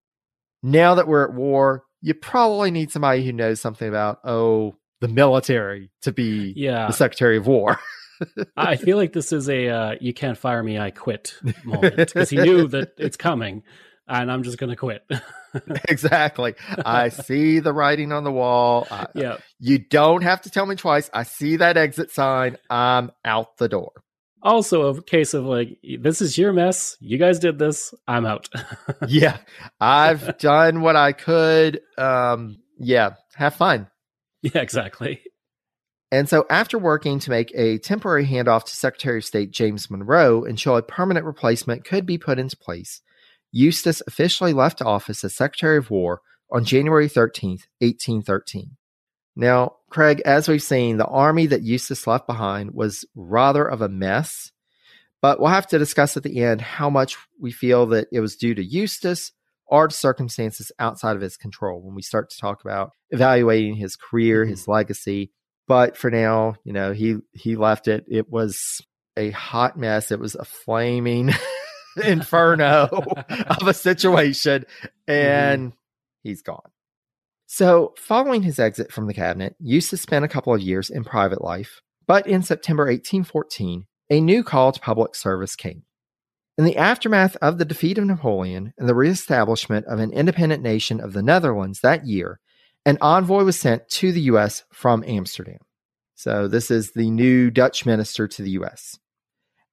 Speaker 1: Now that we're at war, you probably need somebody who knows something about oh the military to be yeah. the Secretary of War.
Speaker 2: I feel like this is a uh, "you can't fire me, I quit" moment because he knew that it's coming, and I'm just going to quit.
Speaker 1: exactly. I see the writing on the wall. yeah. You don't have to tell me twice. I see that exit sign. I'm out the door.
Speaker 2: Also, a case of like, this is your mess. You guys did this. I'm out.
Speaker 1: yeah. I've done what I could. Um, yeah. Have fun.
Speaker 2: Yeah, exactly.
Speaker 1: And so, after working to make a temporary handoff to Secretary of State James Monroe until a permanent replacement could be put into place, Eustis officially left office as Secretary of War on January 13th, 1813. Now, Craig, as we've seen, the army that Eustis left behind was rather of a mess, but we'll have to discuss at the end how much we feel that it was due to Eustis or to circumstances outside of his control when we start to talk about evaluating his career, mm-hmm. his legacy. But for now, you know, he he left it. It was a hot mess. It was a flaming inferno of a situation, mm-hmm. and mm-hmm. he's gone. So, following his exit from the cabinet, Eustis spent a couple of years in private life, but in September 1814, a new call to public service came. In the aftermath of the defeat of Napoleon and the reestablishment of an independent nation of the Netherlands that year, an envoy was sent to the U.S. from Amsterdam. So, this is the new Dutch minister to the U.S.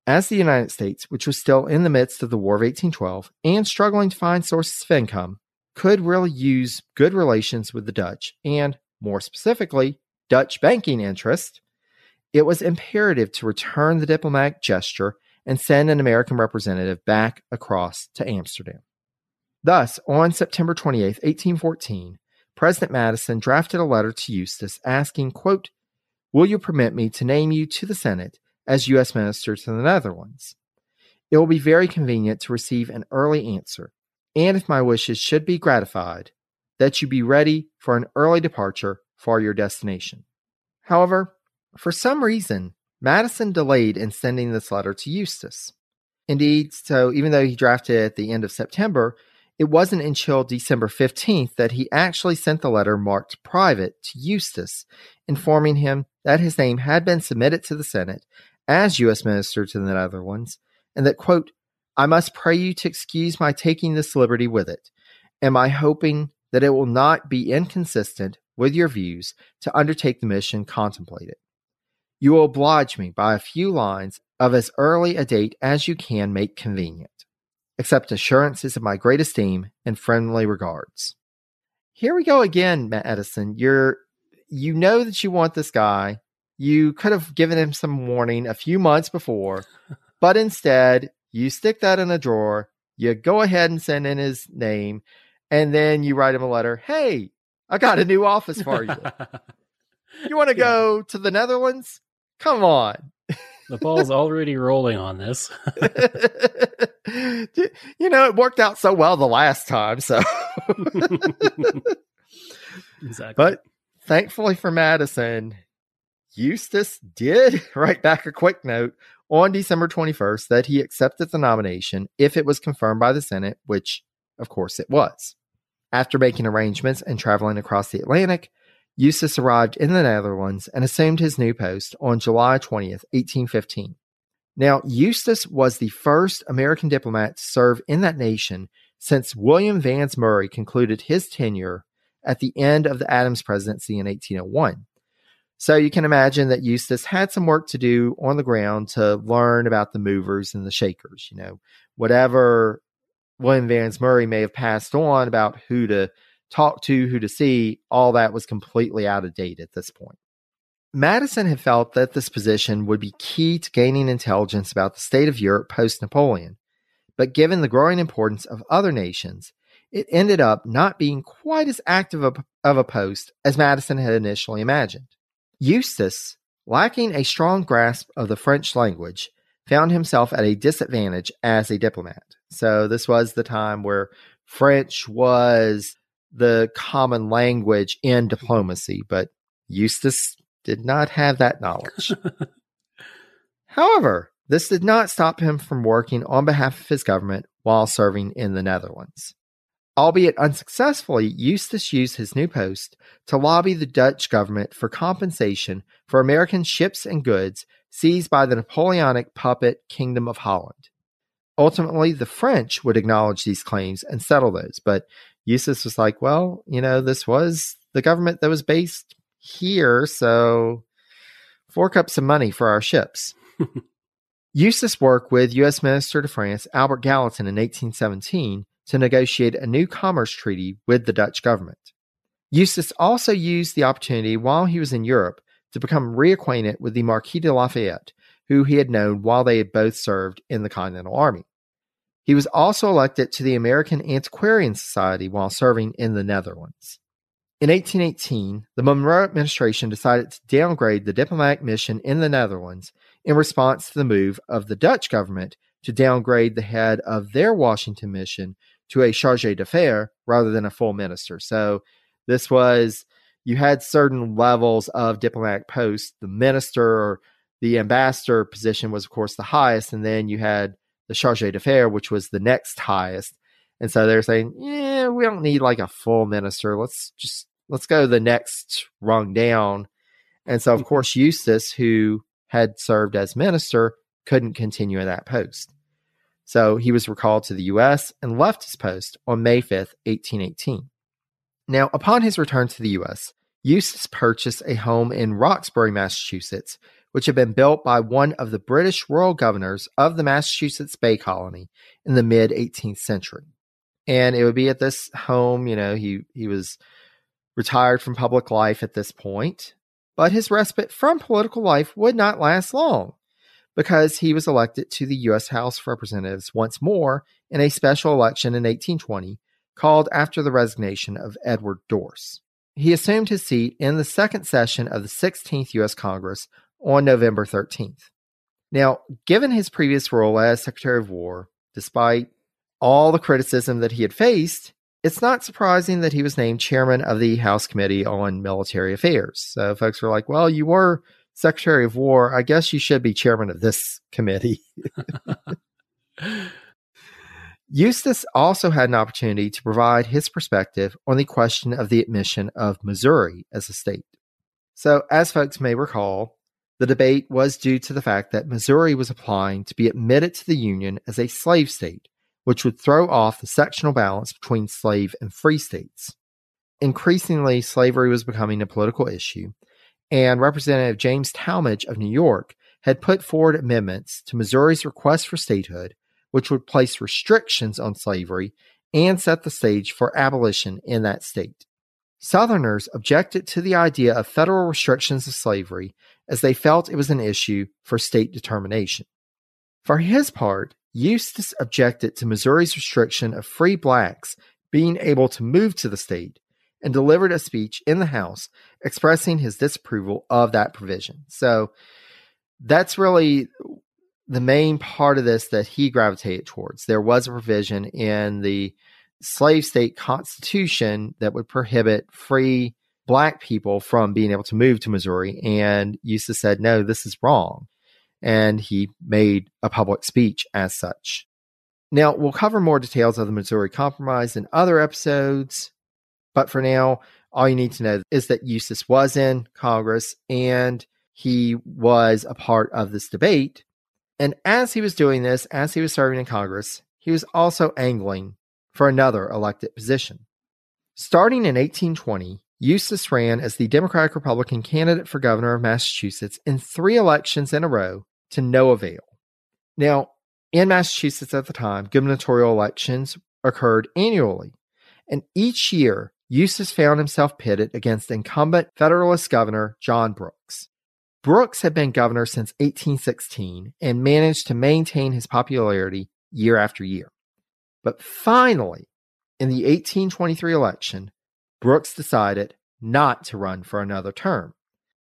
Speaker 1: As the United States, which was still in the midst of the War of 1812 and struggling to find sources of income, could really use good relations with the Dutch and, more specifically, Dutch banking interest, it was imperative to return the diplomatic gesture and send an American representative back across to Amsterdam. Thus, on September 28, 1814, President Madison drafted a letter to Eustis asking, quote, Will you permit me to name you to the Senate as U.S. Minister to the Netherlands? It will be very convenient to receive an early answer and if my wishes should be gratified, that you be ready for an early departure for your destination. However, for some reason, Madison delayed in sending this letter to Eustis. Indeed, so even though he drafted it at the end of September, it wasn't until December 15th that he actually sent the letter marked private to Eustis, informing him that his name had been submitted to the Senate as U.S. Minister to the Netherlands, and that, quote, I must pray you to excuse my taking this liberty with it, Am I hoping that it will not be inconsistent with your views to undertake the mission contemplated. You will oblige me by a few lines of as early a date as you can make convenient. Accept assurances of my great esteem and friendly regards. Here we go again, Madison. You're you know that you want this guy. You could have given him some warning a few months before, but instead you stick that in a drawer. You go ahead and send in his name, and then you write him a letter. Hey, I got a new office for you. you want to yeah. go to the Netherlands? Come on.
Speaker 2: the ball's already rolling on this.
Speaker 1: you know, it worked out so well the last time, so
Speaker 2: exactly.
Speaker 1: But thankfully for Madison, Eustis did write back a quick note on December 21st that he accepted the nomination if it was confirmed by the Senate, which of course it was. After making arrangements and traveling across the Atlantic, Eustis arrived in the Netherlands and assumed his new post on July 20th, 1815. Now, Eustis was the first American diplomat to serve in that nation since William Vans Murray concluded his tenure at the end of the Adams presidency in 1801. So you can imagine that Eustis had some work to do on the ground to learn about the movers and the shakers. You know, whatever William Vans Murray may have passed on about who to talk to, who to see, all that was completely out of date at this point. Madison had felt that this position would be key to gaining intelligence about the state of Europe post Napoleon, but given the growing importance of other nations, it ended up not being quite as active of a post as Madison had initially imagined. Eustis, lacking a strong grasp of the French language, found himself at a disadvantage as a diplomat. So, this was the time where French was the common language in diplomacy, but Eustis did not have that knowledge. However, this did not stop him from working on behalf of his government while serving in the Netherlands. Albeit unsuccessfully, Eustis used his new post to lobby the Dutch government for compensation for American ships and goods seized by the Napoleonic puppet Kingdom of Holland. Ultimately, the French would acknowledge these claims and settle those, but Eustis was like, well, you know, this was the government that was based here, so fork up some money for our ships. Eustis worked with U.S. Minister to France Albert Gallatin in 1817 to negotiate a new commerce treaty with the Dutch government. Eustis also used the opportunity while he was in Europe to become reacquainted with the Marquis de Lafayette, who he had known while they had both served in the Continental Army. He was also elected to the American Antiquarian Society while serving in the Netherlands. In 1818, the Monroe administration decided to downgrade the diplomatic mission in the Netherlands in response to the move of the Dutch government to downgrade the head of their Washington mission to a charge d'affaires rather than a full minister. So this was, you had certain levels of diplomatic posts. The minister or the ambassador position was, of course, the highest. And then you had the charge d'affaires, which was the next highest. And so they're saying, yeah, we don't need like a full minister. Let's just let's go the next rung down. And so, of mm-hmm. course, Eustis, who had served as minister, couldn't continue in that post. So he was recalled to the U.S. and left his post on May 5th, 1818. Now, upon his return to the U.S., Eustis purchased a home in Roxbury, Massachusetts, which had been built by one of the British royal governors of the Massachusetts Bay Colony in the mid 18th century. And it would be at this home, you know, he, he was retired from public life at this point, but his respite from political life would not last long because he was elected to the U.S. House of Representatives once more in a special election in 1820 called after the resignation of Edward Dorse. He assumed his seat in the second session of the 16th U.S. Congress on November 13th. Now, given his previous role as Secretary of War, despite all the criticism that he had faced, it's not surprising that he was named chairman of the House Committee on Military Affairs. So folks were like, well, you were Secretary of War. I guess you should be chairman of this committee. Eustis also had an opportunity to provide his perspective on the question of the admission of Missouri as a state. So, as folks may recall, The debate was due to the fact that Missouri was applying to be admitted to the Union as a slave state, which would throw off the sectional balance between slave and free states. Increasingly, slavery was becoming a political issue, and Representative James Tallmadge of New York had put forward amendments to Missouri's request for statehood, which would place restrictions on slavery and set the stage for abolition in that state. Southerners objected to the idea of federal restrictions of slavery as they felt it was an issue for state determination. For his part, Eustis objected to Missouri's restriction of free blacks being able to move to the state and delivered a speech in the House expressing his disapproval of that provision. So that's really the main part of this that he gravitated towards. There was a provision in the slave state constitution that would prohibit free black people from being able to move to Missouri. And Eustis said, no, this is wrong. And he made a public speech as such. Now, we'll cover more details of the Missouri Compromise in other episodes. But for now, all you need to know is that Eustis was in Congress and he was a part of this debate. And as he was doing this, as he was serving in Congress, he was also angling for another elected position. Starting in 1820, Eustis ran as the Democratic Republican candidate for governor of Massachusetts in three elections in a row to no avail. Now, in Massachusetts at the time, gubernatorial elections occurred annually, and each year Eustis found himself pitted against incumbent Federalist Governor John Brooks. Brooks had been governor since 1816 and managed to maintain his popularity year after year. But finally, in the 1823 election, Brooks decided not to run for another term.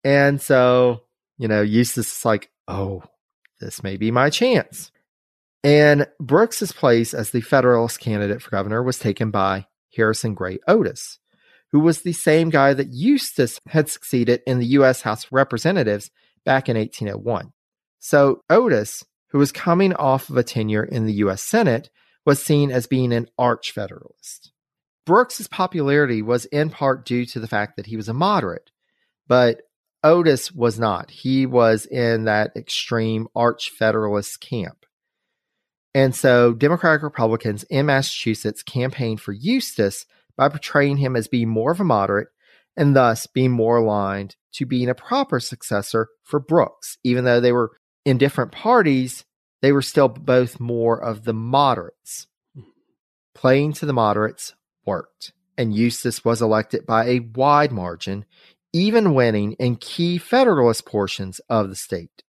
Speaker 1: And so, you know, Eustis is like, oh, this may be my chance. And Brooks's place as the Federalist candidate for governor was taken by Harrison Gray Otis, who was the same guy that Eustis had succeeded in the U.S. House of Representatives back in 1801. So Otis, who was coming off of a tenure in the U.S. Senate, was seen as being an arch Federalist. Brooks's popularity was in part due to the fact that he was a moderate, but Otis was not. He was in that extreme arch Federalist camp. And so Democratic Republicans in Massachusetts campaigned for Eustis by portraying him as being more of a moderate and thus being more aligned to being a proper successor for Brooks. Even though they were in different parties, they were still both more of the moderates. Playing to the moderates worked, and Eustis was elected by a wide margin, even winning in key Federalist portions of the state.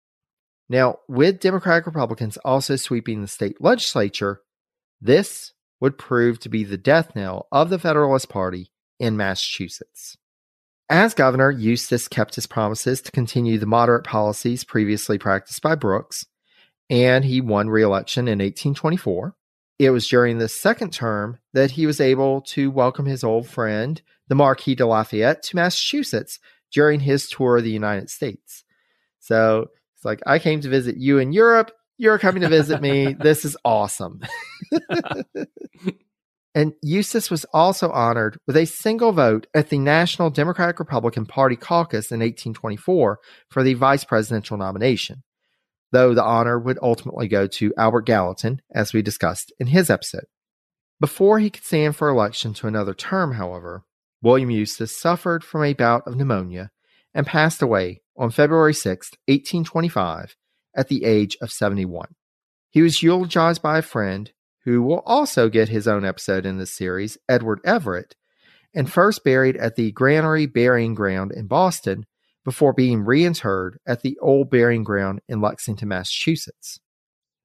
Speaker 1: Now, with Democratic Republicans also sweeping the state legislature, this would prove to be the death knell of the Federalist Party in Massachusetts. As governor, Eustis kept his promises to continue the moderate policies previously practiced by Brooks, and he won re election in 1824. It was during the second term that he was able to welcome his old friend, the Marquis de Lafayette, to Massachusetts during his tour of the United States. So it's like, I came to visit you in Europe. You're coming to visit me. this is awesome. and Eustis was also honored with a single vote at the National Democratic Republican Party caucus in 1824 for the vice presidential nomination though the honor would ultimately go to Albert Gallatin, as we discussed in his episode. Before he could stand for election to another term, however, William Eustis suffered from a bout of pneumonia and passed away on February 6, 1825, at the age of 71. He was eulogized by a friend who will also get his own episode in this series, Edward Everett, and first buried at the Granary Burying Ground in Boston before being reinterred at the old burying ground in Lexington, Massachusetts.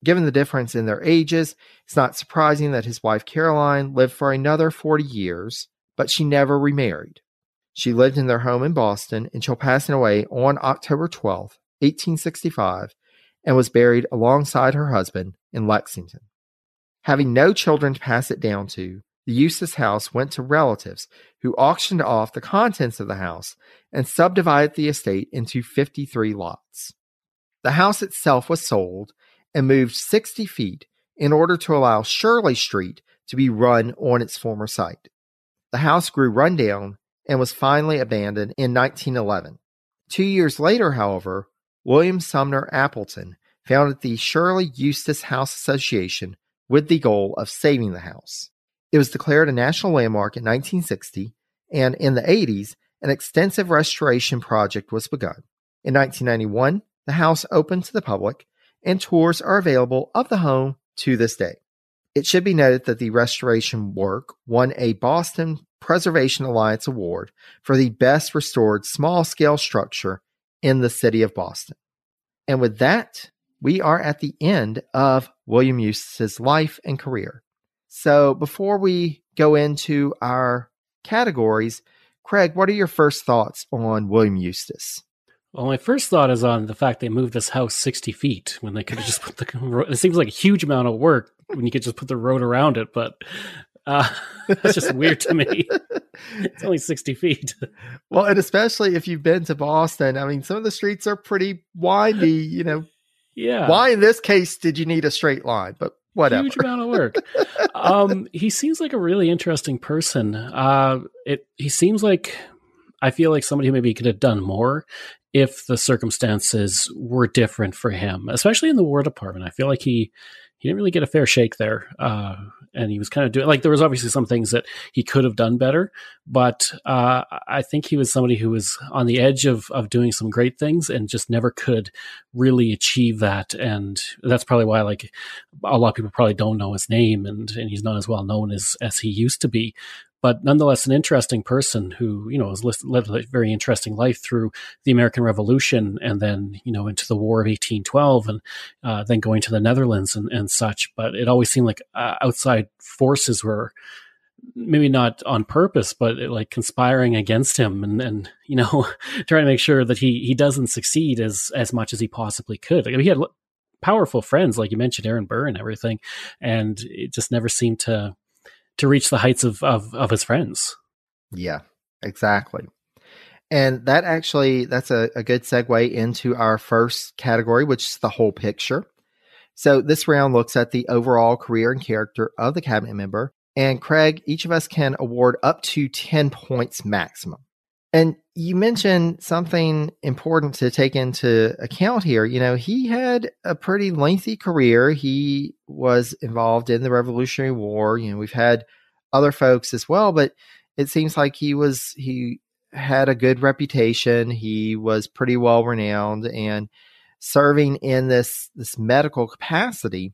Speaker 1: Given the difference in their ages, it's not surprising that his wife Caroline lived for another 40 years, but she never remarried. She lived in their home in Boston until passing away on October 12, 1865, and was buried alongside her husband in Lexington. Having no children to pass it down to, the Eustis house went to relatives who auctioned off the contents of the house and subdivided the estate into 53 lots. The house itself was sold and moved 60 feet in order to allow Shirley Street to be run on its former site. The house grew rundown and was finally abandoned in 1911. Two years later, however, William Sumner Appleton founded the Shirley Eustis House Association with the goal of saving the house. It was declared a national landmark in 1960, and in the 80s, an extensive restoration project was begun. In 1991, the house opened to the public, and tours are available of the home to this day. It should be noted that the restoration work won a Boston Preservation Alliance Award for the best restored small scale structure in the city of Boston. And with that, we are at the end of William Eustis's life and career. So before we go into our categories, Craig, what are your first thoughts on William Eustis?
Speaker 2: Well, my first thought is on the fact they moved this house 60 feet when they could have just put the. Road. It seems like a huge amount of work when you could just put the road around it, but uh, that's just weird to me. It's only 60 feet.
Speaker 1: Well, and especially if you've been to Boston, I mean, some of the streets are pretty windy, you know.
Speaker 2: Yeah.
Speaker 1: Why in this case did you need a straight line? But whatever.
Speaker 2: Huge amount of work. um, he seems like a really interesting person. Uh, it he seems like I feel like somebody who maybe could have done more if the circumstances were different for him, especially in the War Department. I feel like he he didn't really get a fair shake there. Uh, and he was kind of doing like there was obviously some things that he could have done better, but uh, I think he was somebody who was on the edge of of doing some great things and just never could really achieve that. And that's probably why like a lot of people probably don't know his name and and he's not as well known as as he used to be but nonetheless an interesting person who you know has lived a very interesting life through the American Revolution and then you know into the War of 1812 and uh, then going to the Netherlands and, and such. But it always seemed like uh, outside forces were maybe not on purpose, but like conspiring against him and, and you know trying to make sure that he he doesn't succeed as as much as he possibly could. Like, he had powerful friends, like you mentioned, Aaron Burr and everything, and it just never seemed to to reach the heights of, of, of his friends.
Speaker 1: Yeah, exactly. And that actually, that's a, a good segue into our first category, which is the whole picture. So this round looks at the overall career and character of the cabinet member. And Craig, each of us can award up to 10 points maximum. And you mentioned something important to take into account here. You know, he had a pretty lengthy career. He was involved in the Revolutionary War. You know, we've had other folks as well, but it seems like he was, he had a good reputation. He was pretty well renowned and serving in this, this medical capacity.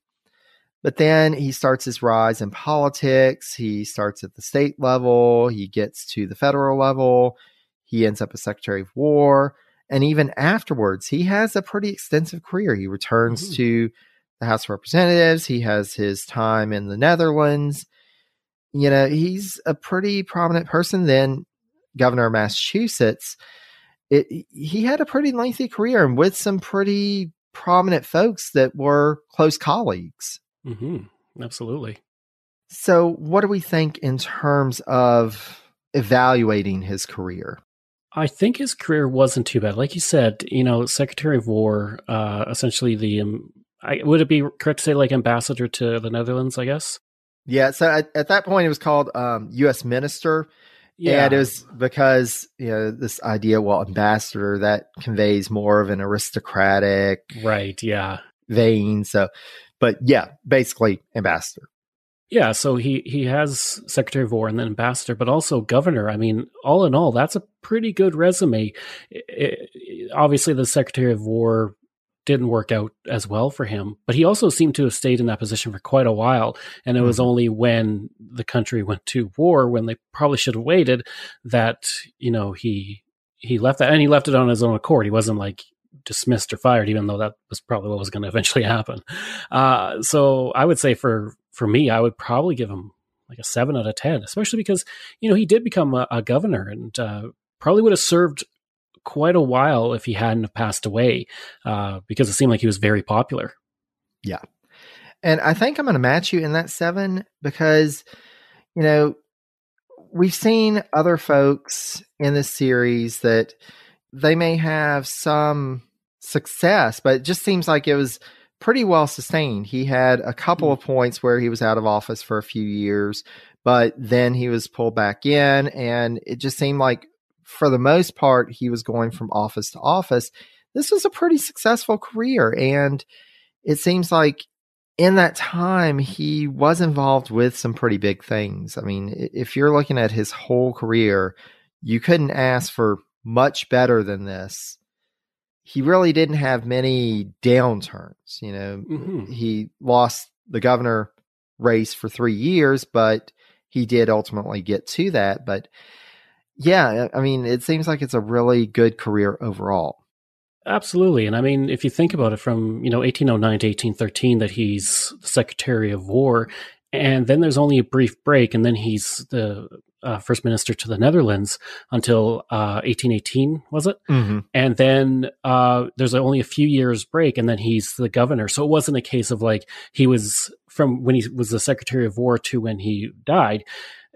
Speaker 1: But then he starts his rise in politics. He starts at the state level. He gets to the federal level he ends up as Secretary of War. And even afterwards, he has a pretty extensive career. He returns mm-hmm. to the House of Representatives. He has his time in the Netherlands. You know, he's a pretty prominent person. Then governor of Massachusetts. It, he had a pretty lengthy career and with some pretty prominent folks that were close colleagues.
Speaker 2: Mm-hmm. Absolutely.
Speaker 1: So, what do we think in terms of evaluating his career?
Speaker 2: I think his career wasn't too bad. Like you said, you know, Secretary of War, uh, essentially the, um, I, would it be correct to say like ambassador to the Netherlands, I guess?
Speaker 1: Yeah. So at, at that point, it was called um, U.S. Minister. Yeah. And it was because, you know, this idea, well, ambassador, that conveys more of an aristocratic.
Speaker 2: Right. Yeah.
Speaker 1: Vein. So, but yeah, basically ambassador.
Speaker 2: Yeah, so he he has Secretary of War and then Ambassador, but also Governor. I mean, all in all, that's a pretty good resume. It, it, obviously, the Secretary of War didn't work out as well for him, but he also seemed to have stayed in that position for quite a while. And it mm-hmm. was only when the country went to war, when they probably should have waited, that you know he he left that, and he left it on his own accord. He wasn't like dismissed or fired, even though that was probably what was going to eventually happen. Uh, so I would say for for me, I would probably give him like a seven out of ten, especially because you know he did become a, a governor and uh, probably would have served quite a while if he hadn't passed away, uh, because it seemed like he was very popular.
Speaker 1: Yeah, and I think I'm going to match you in that seven because you know we've seen other folks in this series that they may have some success, but it just seems like it was pretty well sustained. He had a couple hmm. of points where he was out of office for a few years, but then he was pulled back in, and it just seemed like for the most part he was going from office to office. this was a pretty successful career. And it seems like in that time, he was involved with some pretty big things. I mean, if you're looking at his whole career, you couldn't ask for much better than this. He really didn't have many downturns. You know, mm-hmm. he lost the governor race for three years, but he did ultimately get to that. But yeah, I mean, it seems like it's a really good career overall.
Speaker 2: Absolutely. And I mean, if you think about it from, you know, 1809 to 1813, that he's the Secretary of War, and then there's only a brief break, and then he's the uh, First Minister to the Netherlands until uh, 1818, was it? Mm-hmm. And then uh, there's only a few years break, and then he's the governor. So it wasn't a case of like he was from when he was the Secretary of War to when he died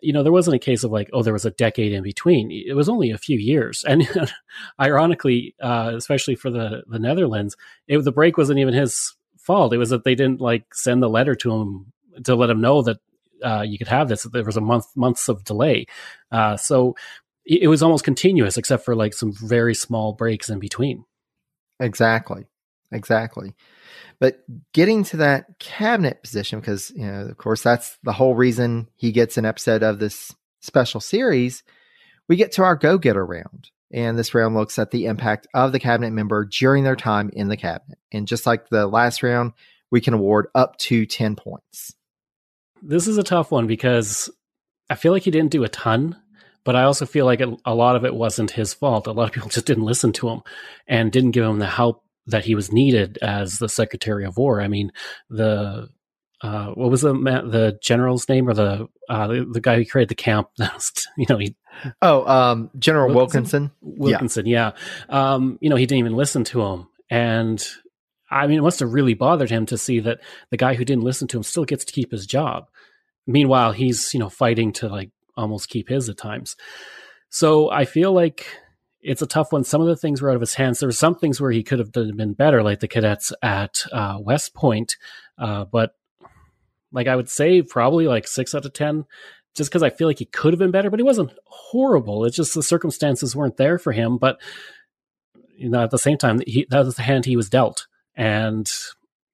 Speaker 2: you know, there wasn't a case of like, oh, there was a decade in between. It was only a few years, and ironically, uh, especially for the the Netherlands, it, the break wasn't even his fault. It was that they didn't like send the letter to him to let him know that uh, you could have this. There was a month months of delay, uh, so it, it was almost continuous, except for like some very small breaks in between.
Speaker 1: Exactly, exactly. But getting to that cabinet position, because, you know, of course, that's the whole reason he gets an episode of this special series, we get to our go getter round. And this round looks at the impact of the cabinet member during their time in the cabinet. And just like the last round, we can award up to 10 points.
Speaker 2: This is a tough one because I feel like he didn't do a ton, but I also feel like a lot of it wasn't his fault. A lot of people just didn't listen to him and didn't give him the help that he was needed as the Secretary of War. I mean, the uh, what was the the general's name or the uh, the, the, guy who created the camp? you know, he.
Speaker 1: Oh, um, General Wilkinson.
Speaker 2: Wilkinson, yeah. yeah. Um, you know, he didn't even listen to him, and I mean, it must have really bothered him to see that the guy who didn't listen to him still gets to keep his job. Meanwhile, he's you know fighting to like almost keep his at times. So I feel like it's a tough one. Some of the things were out of his hands. There were some things where he could have been better, like the cadets at uh, West Point. Uh, but like I would say, probably like six out of ten, just because I feel like he could have been better. But he wasn't horrible. It's just the circumstances weren't there for him. But you know, at the same time, he, that was the hand he was dealt, and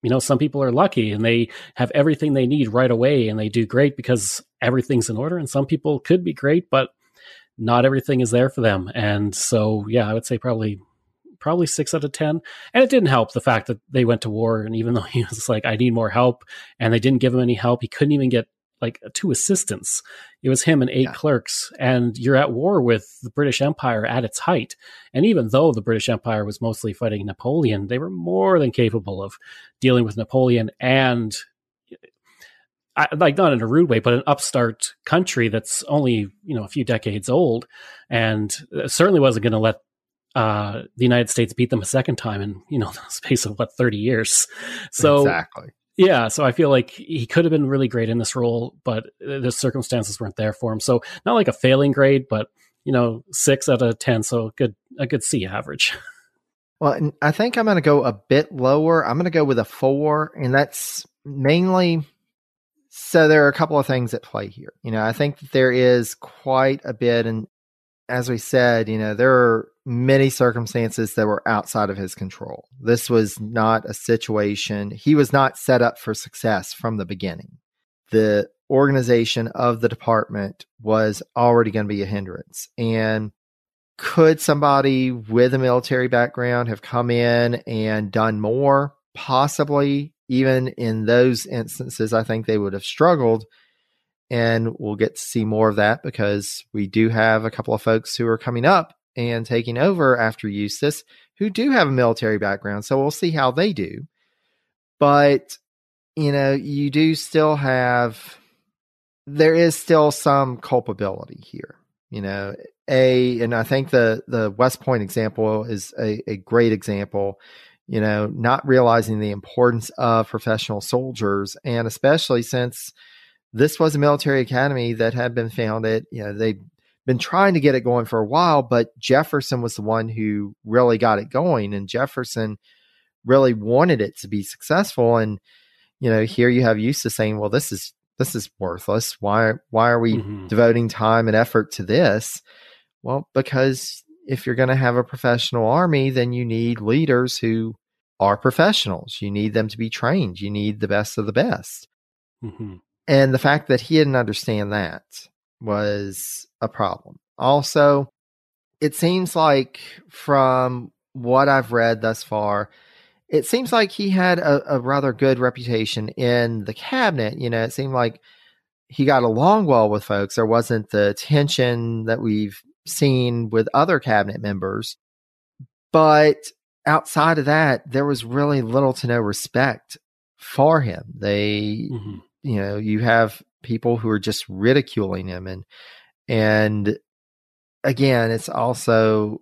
Speaker 2: you know, some people are lucky and they have everything they need right away, and they do great because everything's in order. And some people could be great, but not everything is there for them. And so, yeah, I would say probably probably six out of ten. And it didn't help the fact that they went to war, and even though he was like, "I need more help," and they didn't give him any help, he couldn't even get like uh, two assistants. It was him and eight yeah. clerks, and you're at war with the British Empire at its height. And even though the British Empire was mostly fighting Napoleon, they were more than capable of dealing with Napoleon and uh, I, like not in a rude way, but an upstart country that's only you know a few decades old, and uh, certainly wasn't going to let uh, the United States beat them a second time in you know the space of what thirty years. So
Speaker 1: exactly,
Speaker 2: yeah. So I feel like he could have been really great in this role, but the circumstances weren't there for him. So not like a failing grade, but you know six out of ten, so good a good C average.
Speaker 1: Well, I think I'm going to go a bit lower. I'm going to go with a four, and that's mainly so there are a couple of things at play here. You know, I think there is quite a bit, and as we said, you know, there are many circumstances that were outside of his control. This was not a situation, he was not set up for success from the beginning. The organization of the department was already going to be a hindrance. And could somebody with a military background have come in and done more? Possibly even in those instances, I think they would have struggled. And we'll get to see more of that because we do have a couple of folks who are coming up and taking over after Eustis who do have a military background. So we'll see how they do. But, you know, you do still have, there is still some culpability here. You know, a, and I think the, the West Point example is a, a great example you know, not realizing the importance of professional soldiers. And especially since this was a military academy that had been founded, you know, they've been trying to get it going for a while, but Jefferson was the one who really got it going. And Jefferson really wanted it to be successful. And, you know, here you have Eustis saying, well, this is, this is worthless. Why, why are we mm-hmm. devoting time and effort to this? Well, because if you're going to have a professional army, then you need leaders who are professionals. You need them to be trained. You need the best of the best. Mm-hmm. And the fact that he didn't understand that was a problem. Also, it seems like from what I've read thus far, it seems like he had a, a, rather good reputation in the cabinet. You know, it seemed like he got along well with folks. There wasn't the tension that we've seen with other cabinet members. But outside of that, there was really little to no respect for him. They, mm-hmm. You know, you have people who are just ridiculing him and, and again, it's also,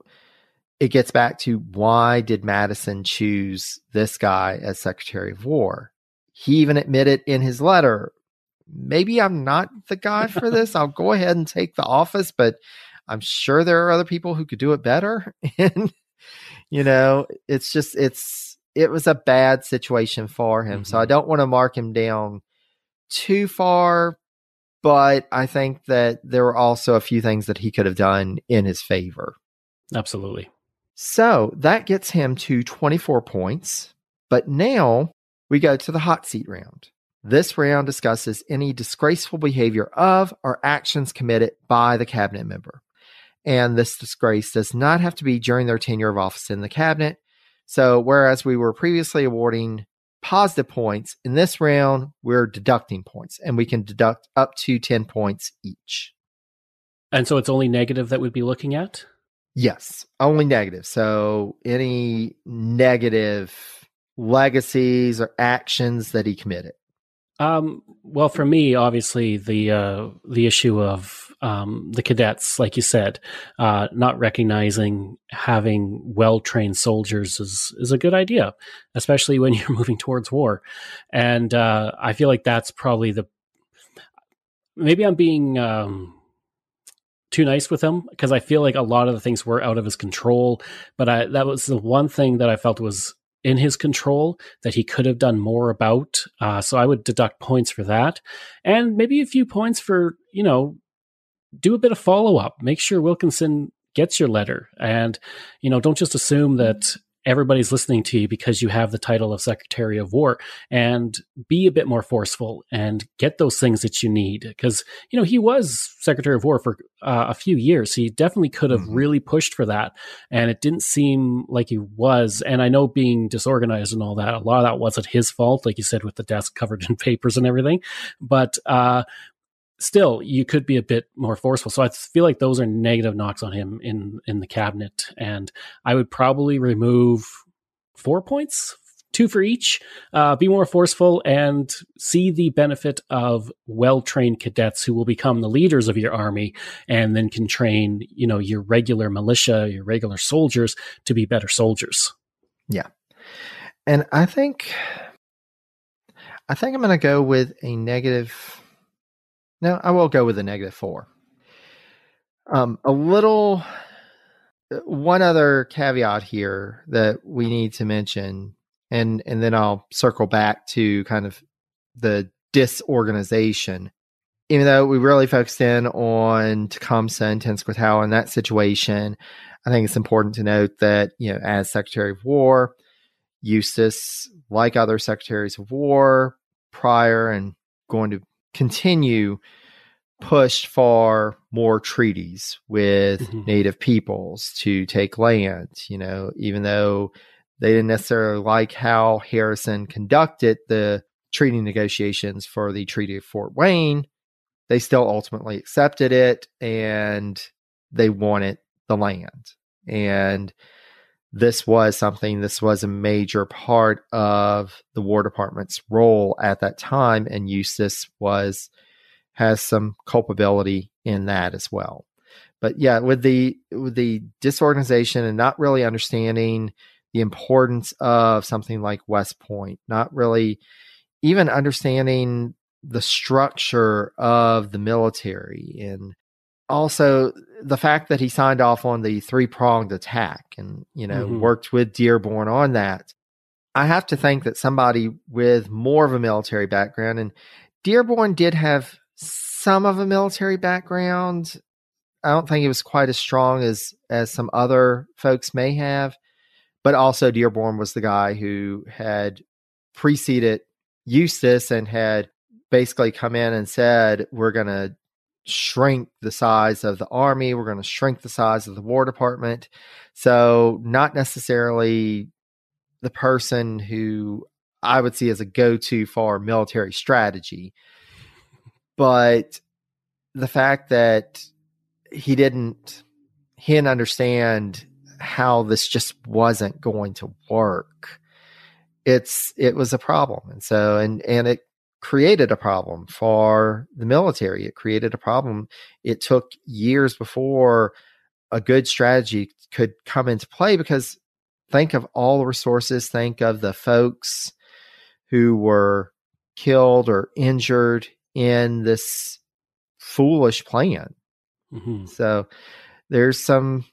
Speaker 1: it gets back to why did Madison choose this guy as Secretary of War? He even admitted in his letter, maybe I'm not the guy for this. I'll go ahead and take the office, but I'm sure there are other people who could do it better. and, you know, it's just, it's, it was a bad situation for him. Mm-hmm. So I mm-hmm. don't want to mark him down too far, but I think that there were also a few things that he could have done in his favor.
Speaker 2: Absolutely.
Speaker 1: So that gets him to 24 points. But now we go to the hot seat round. This round discusses any disgraceful behavior of or actions committed by the cabinet member. And this disgrace does not have to be during their tenure of office in the cabinet. So, whereas we were previously awarding positive points, in this round, we're deducting points and we can deduct up to 10 points each.
Speaker 2: And so it's only negative that we'd be looking at?
Speaker 1: Yes, only negative. So, any negative legacies or actions that he committed.
Speaker 2: Um, well, for me, obviously the uh, the issue of um, the cadets, like you said, uh, not recognizing having well trained soldiers is is a good idea, especially when you're moving towards war. And uh, I feel like that's probably the maybe I'm being um, too nice with him because I feel like a lot of the things were out of his control. But I, that was the one thing that I felt was in his control that he could have done more about. Uh, so I would deduct points for that, and maybe a few points for you know do a bit of follow up. Make sure Wilkinson gets your letter, and you know don't just assume that everybody's listening to you because you have the title of Secretary of War and be a bit more forceful and get those things that you need. Because, you know, he was Secretary of War for uh, a few years. He definitely could have mm-hmm. really pushed for that. And it didn't seem like he was. And I know being disorganized and all that, a lot of that wasn't his fault, like you said, with the desk covered in papers and everything. But, uh, still you could be a bit more forceful. So I feel like those are negative knocks on him in in the cabinet, and I would probably remove four points, two for each. Uh, be more forceful and see the benefit of well trained cadets who will become the leaders of your army, and then can train you know your regular militia, your regular soldiers to be better soldiers.
Speaker 1: Yeah, and I think. I think I'm going to go with a negative no, I will go with a negative four. Um, a little, uh, one other caveat here that we need to mention, and and then I'll circle back to kind of the disorganization. Even though we really focused in on Tecumseh and Tenskwatawa in that situation, I think it's important to note that you know, as Secretary of War, Eustis, like other secretaries of war prior and going to continue pushed for more treaties with mm-hmm. native peoples to take land, you know, even though they didn't necessarily like how Harrison conducted the treaty negotiations for the Treaty of Fort Wayne, they still ultimately accepted it and they wanted the land. And this was something, this was a major part of the War Department's role at that time. And Eustis was, has some culpability in that as well. But yeah, with the, with the disorganization and not really understanding the importance of something like West Point, not really even understanding the structure of the military and also the fact that he signed off on the three pronged attack and you know mm-hmm. worked with Dearborn on that. I have to think that somebody with more of a military background and Dearborn did have some of a military background. I don't think it was quite as strong as as some other folks may have. But also, Dearborn was the guy who had preceded Eustis and had basically come in and said, "We're going to shrink the size of the army. We're going to shrink the size of the War Department." So, not necessarily the person who I would see as a go-to for military strategy, but the fact that he didn't he didn't understand how this just wasn't going to work it's it was a problem and so and and it created a problem for the military it created a problem it took years before a good strategy could come into play because think of all the resources think of the folks who were killed or injured in this foolish plan. Mm-hmm. So there's some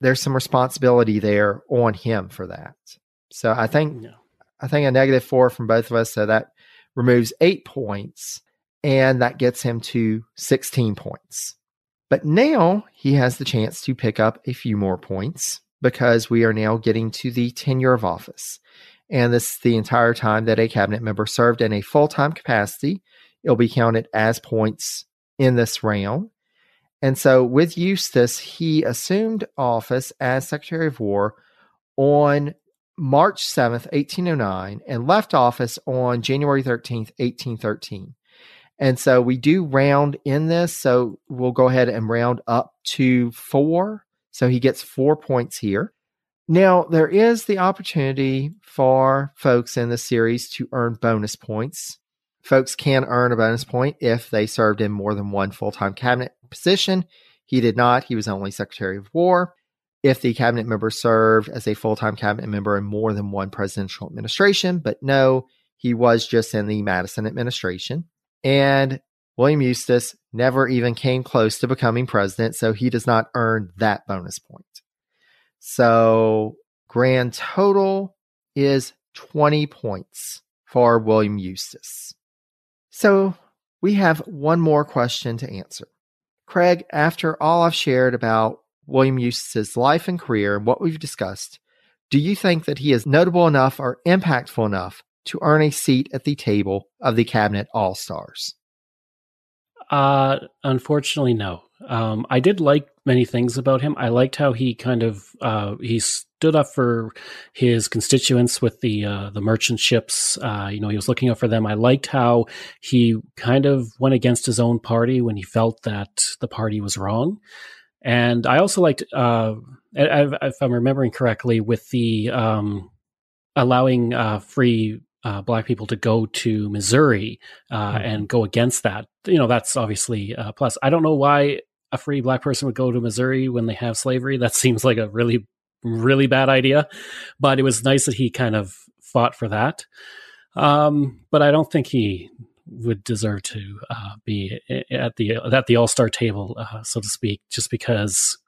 Speaker 1: there's some responsibility there on him for that. So I think. I think a negative four from both of us. So that removes eight points, and that gets him to sixteen points. But now he has the chance to pick up a few more points because we are now getting to the tenure of office. And this is the entire time that a cabinet member served in a full time capacity. It'll be counted as points in this round. And so with Eustis, he assumed office as Secretary of War on March 7th, 1809, and left office on January 13th, 1813. And so we do round in this. So we'll go ahead and round up to four. So he gets four points here. Now, there is the opportunity for folks in the series to earn bonus points. Folks can earn a bonus point if they served in more than one full time cabinet position. He did not, he was only Secretary of War. If the cabinet member served as a full time cabinet member in more than one presidential administration, but no, he was just in the Madison administration. And William Eustis never even came close to becoming president, so he does not earn that bonus point. So, grand total is 20 points for William Eustis. So we have one more question to answer. Craig, after all I've shared about William Eustis's life and career and what we've discussed, do you think that he is notable enough or impactful enough to earn a seat at the table of the cabinet all stars?
Speaker 2: Uh, unfortunately, no. Um, I did like many things about him. I liked how he kind of uh, he stood up for his constituents with the uh, the merchant ships. Uh, you know, he was looking out for them. I liked how he kind of went against his own party when he felt that the party was wrong. And I also liked, uh, if I'm remembering correctly, with the um, allowing uh, free uh, black people to go to Missouri uh, mm-hmm. and go against that. You know, that's obviously a plus. I don't know why a free black person would go to Missouri when they have slavery. That seems like a really, really bad idea. But it was nice that he kind of fought for that. Um, but I don't think he would deserve to uh, be at the at the All Star table, uh, so to speak, just because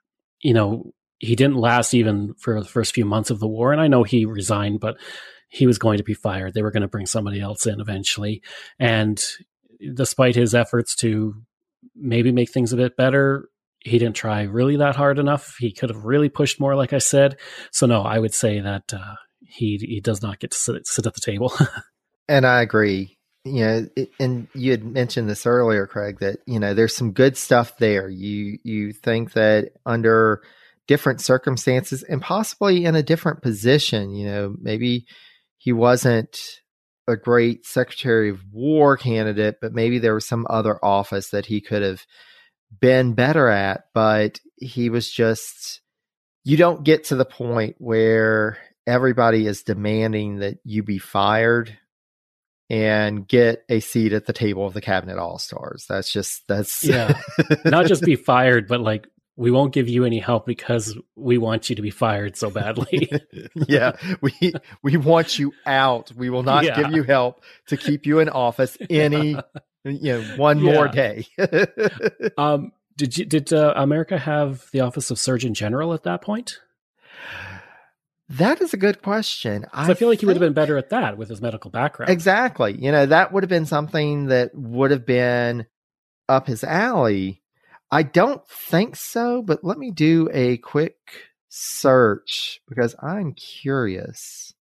Speaker 2: you know he didn't last even for the first few months of the war. And I know he resigned, but he was going to be fired. They were going to bring somebody else in eventually. And despite his efforts to maybe make things a bit better. He didn't try really that hard enough. He could have really pushed more, like I said. So no, I would say that uh, he he does not get to sit, sit at the table.
Speaker 1: and I agree. You know, it, and you had mentioned this earlier, Craig, that you know there's some good stuff there. You you think that under different circumstances and possibly in a different position, you know, maybe he wasn't a great Secretary of War candidate, but maybe there was some other office that he could have been better at. But he was just, you don't get to the point where everybody is demanding that you be fired and get a seat at the table of the cabinet all stars. That's just, that's,
Speaker 2: yeah, not just be fired, but like we won't give you any help because we want you to be fired so badly.
Speaker 1: yeah, we we want you out. We will not yeah. give you help to keep you in office any you know one yeah. more day.
Speaker 2: um, did you did uh, America have the office of Surgeon General at that point?
Speaker 1: That is a good question.
Speaker 2: I, I, feel like he would have been better at that with his medical background.
Speaker 1: Exactly. You know, that would have been something that would have been up his alley I don't think so, but let me do a quick search because I'm curious.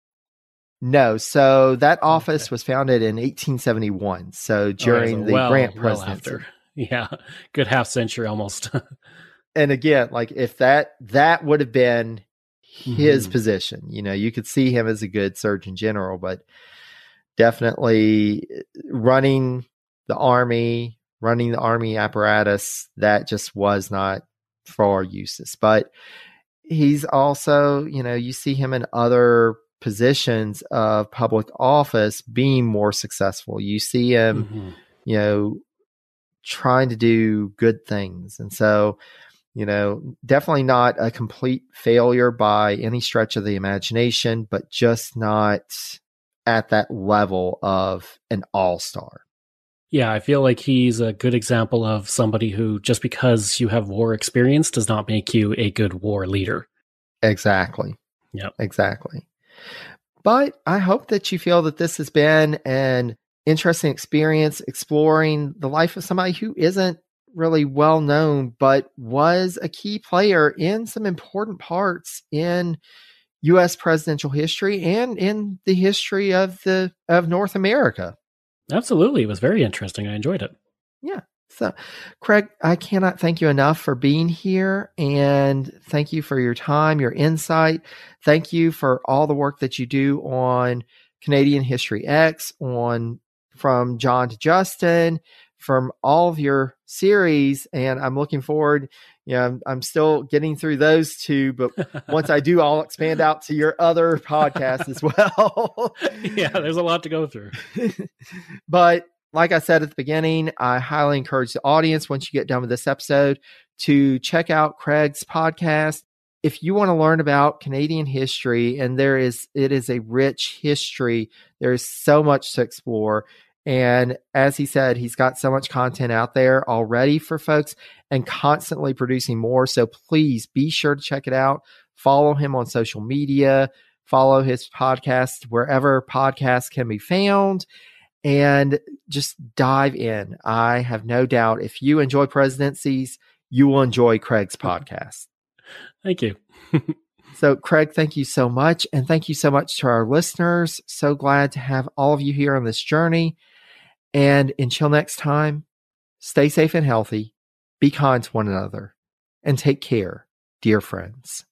Speaker 1: No, so that office okay. was founded in 1871. So oh, during okay, so the well, Grant presidency. Well
Speaker 2: yeah, good half century almost.
Speaker 1: and again, like if that that would have been his mm-hmm. position, you know, you could see him as a good surgeon general, but definitely running the army, running the army apparatus, that just was not for Eustis. But he's also, you know, you see him in other positions of public office being more successful. You see him, mm-hmm. you know, trying to do good things. And so, you know, definitely not a complete failure by any stretch of the imagination, but just not at that level of an all star.
Speaker 2: Yeah, I feel like he's a good example of somebody who just because you have war experience does not make you a good war leader.
Speaker 1: Exactly.
Speaker 2: Yeah.
Speaker 1: Exactly. But I hope that you feel that this has been an interesting experience exploring the life of somebody who isn't really well known, but was a key player in some important parts in U.S. presidential history and in the history of the of North America.
Speaker 2: Absolutely, it was very interesting. I enjoyed it.
Speaker 1: Yeah. So, Craig, I cannot thank you enough for being here and thank you for your time, your insight. Thank you for all the work that you do on Canadian History Ehx, on from John to Justin, from all of your series. And I'm looking forward. You know, I'm, I'm still getting through those two, but once I do, I'll expand out to your other podcast as well.
Speaker 2: yeah, there's a lot to go through.
Speaker 1: but like I said at the beginning, I highly encourage the audience once you get done with this episode to check out Craig's podcast. If you want to learn about Canadian history, and there is, it is a rich history, there is so much to explore. And as he said, he's got so much content out there already for folks and constantly producing more. So please be sure to check it out. Follow him on social media, follow his podcast wherever podcasts can be found, and just dive in. I have no doubt if you enjoy presidencies, you will enjoy Craig's podcast.
Speaker 2: Thank you.
Speaker 1: so, Craig, thank you so much. And thank you so much to our listeners. So glad to have all of you here on this journey. And until next time, stay safe and healthy, be kind to one another, and take care, dear friends.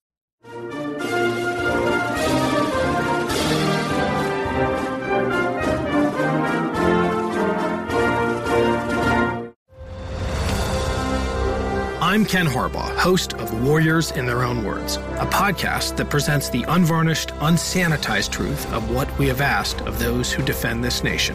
Speaker 4: I'm Ken Harbaugh, host of Warriors in Their Own Words, a podcast that presents the unvarnished, unsanitized truth of what we have asked of those who defend this nation.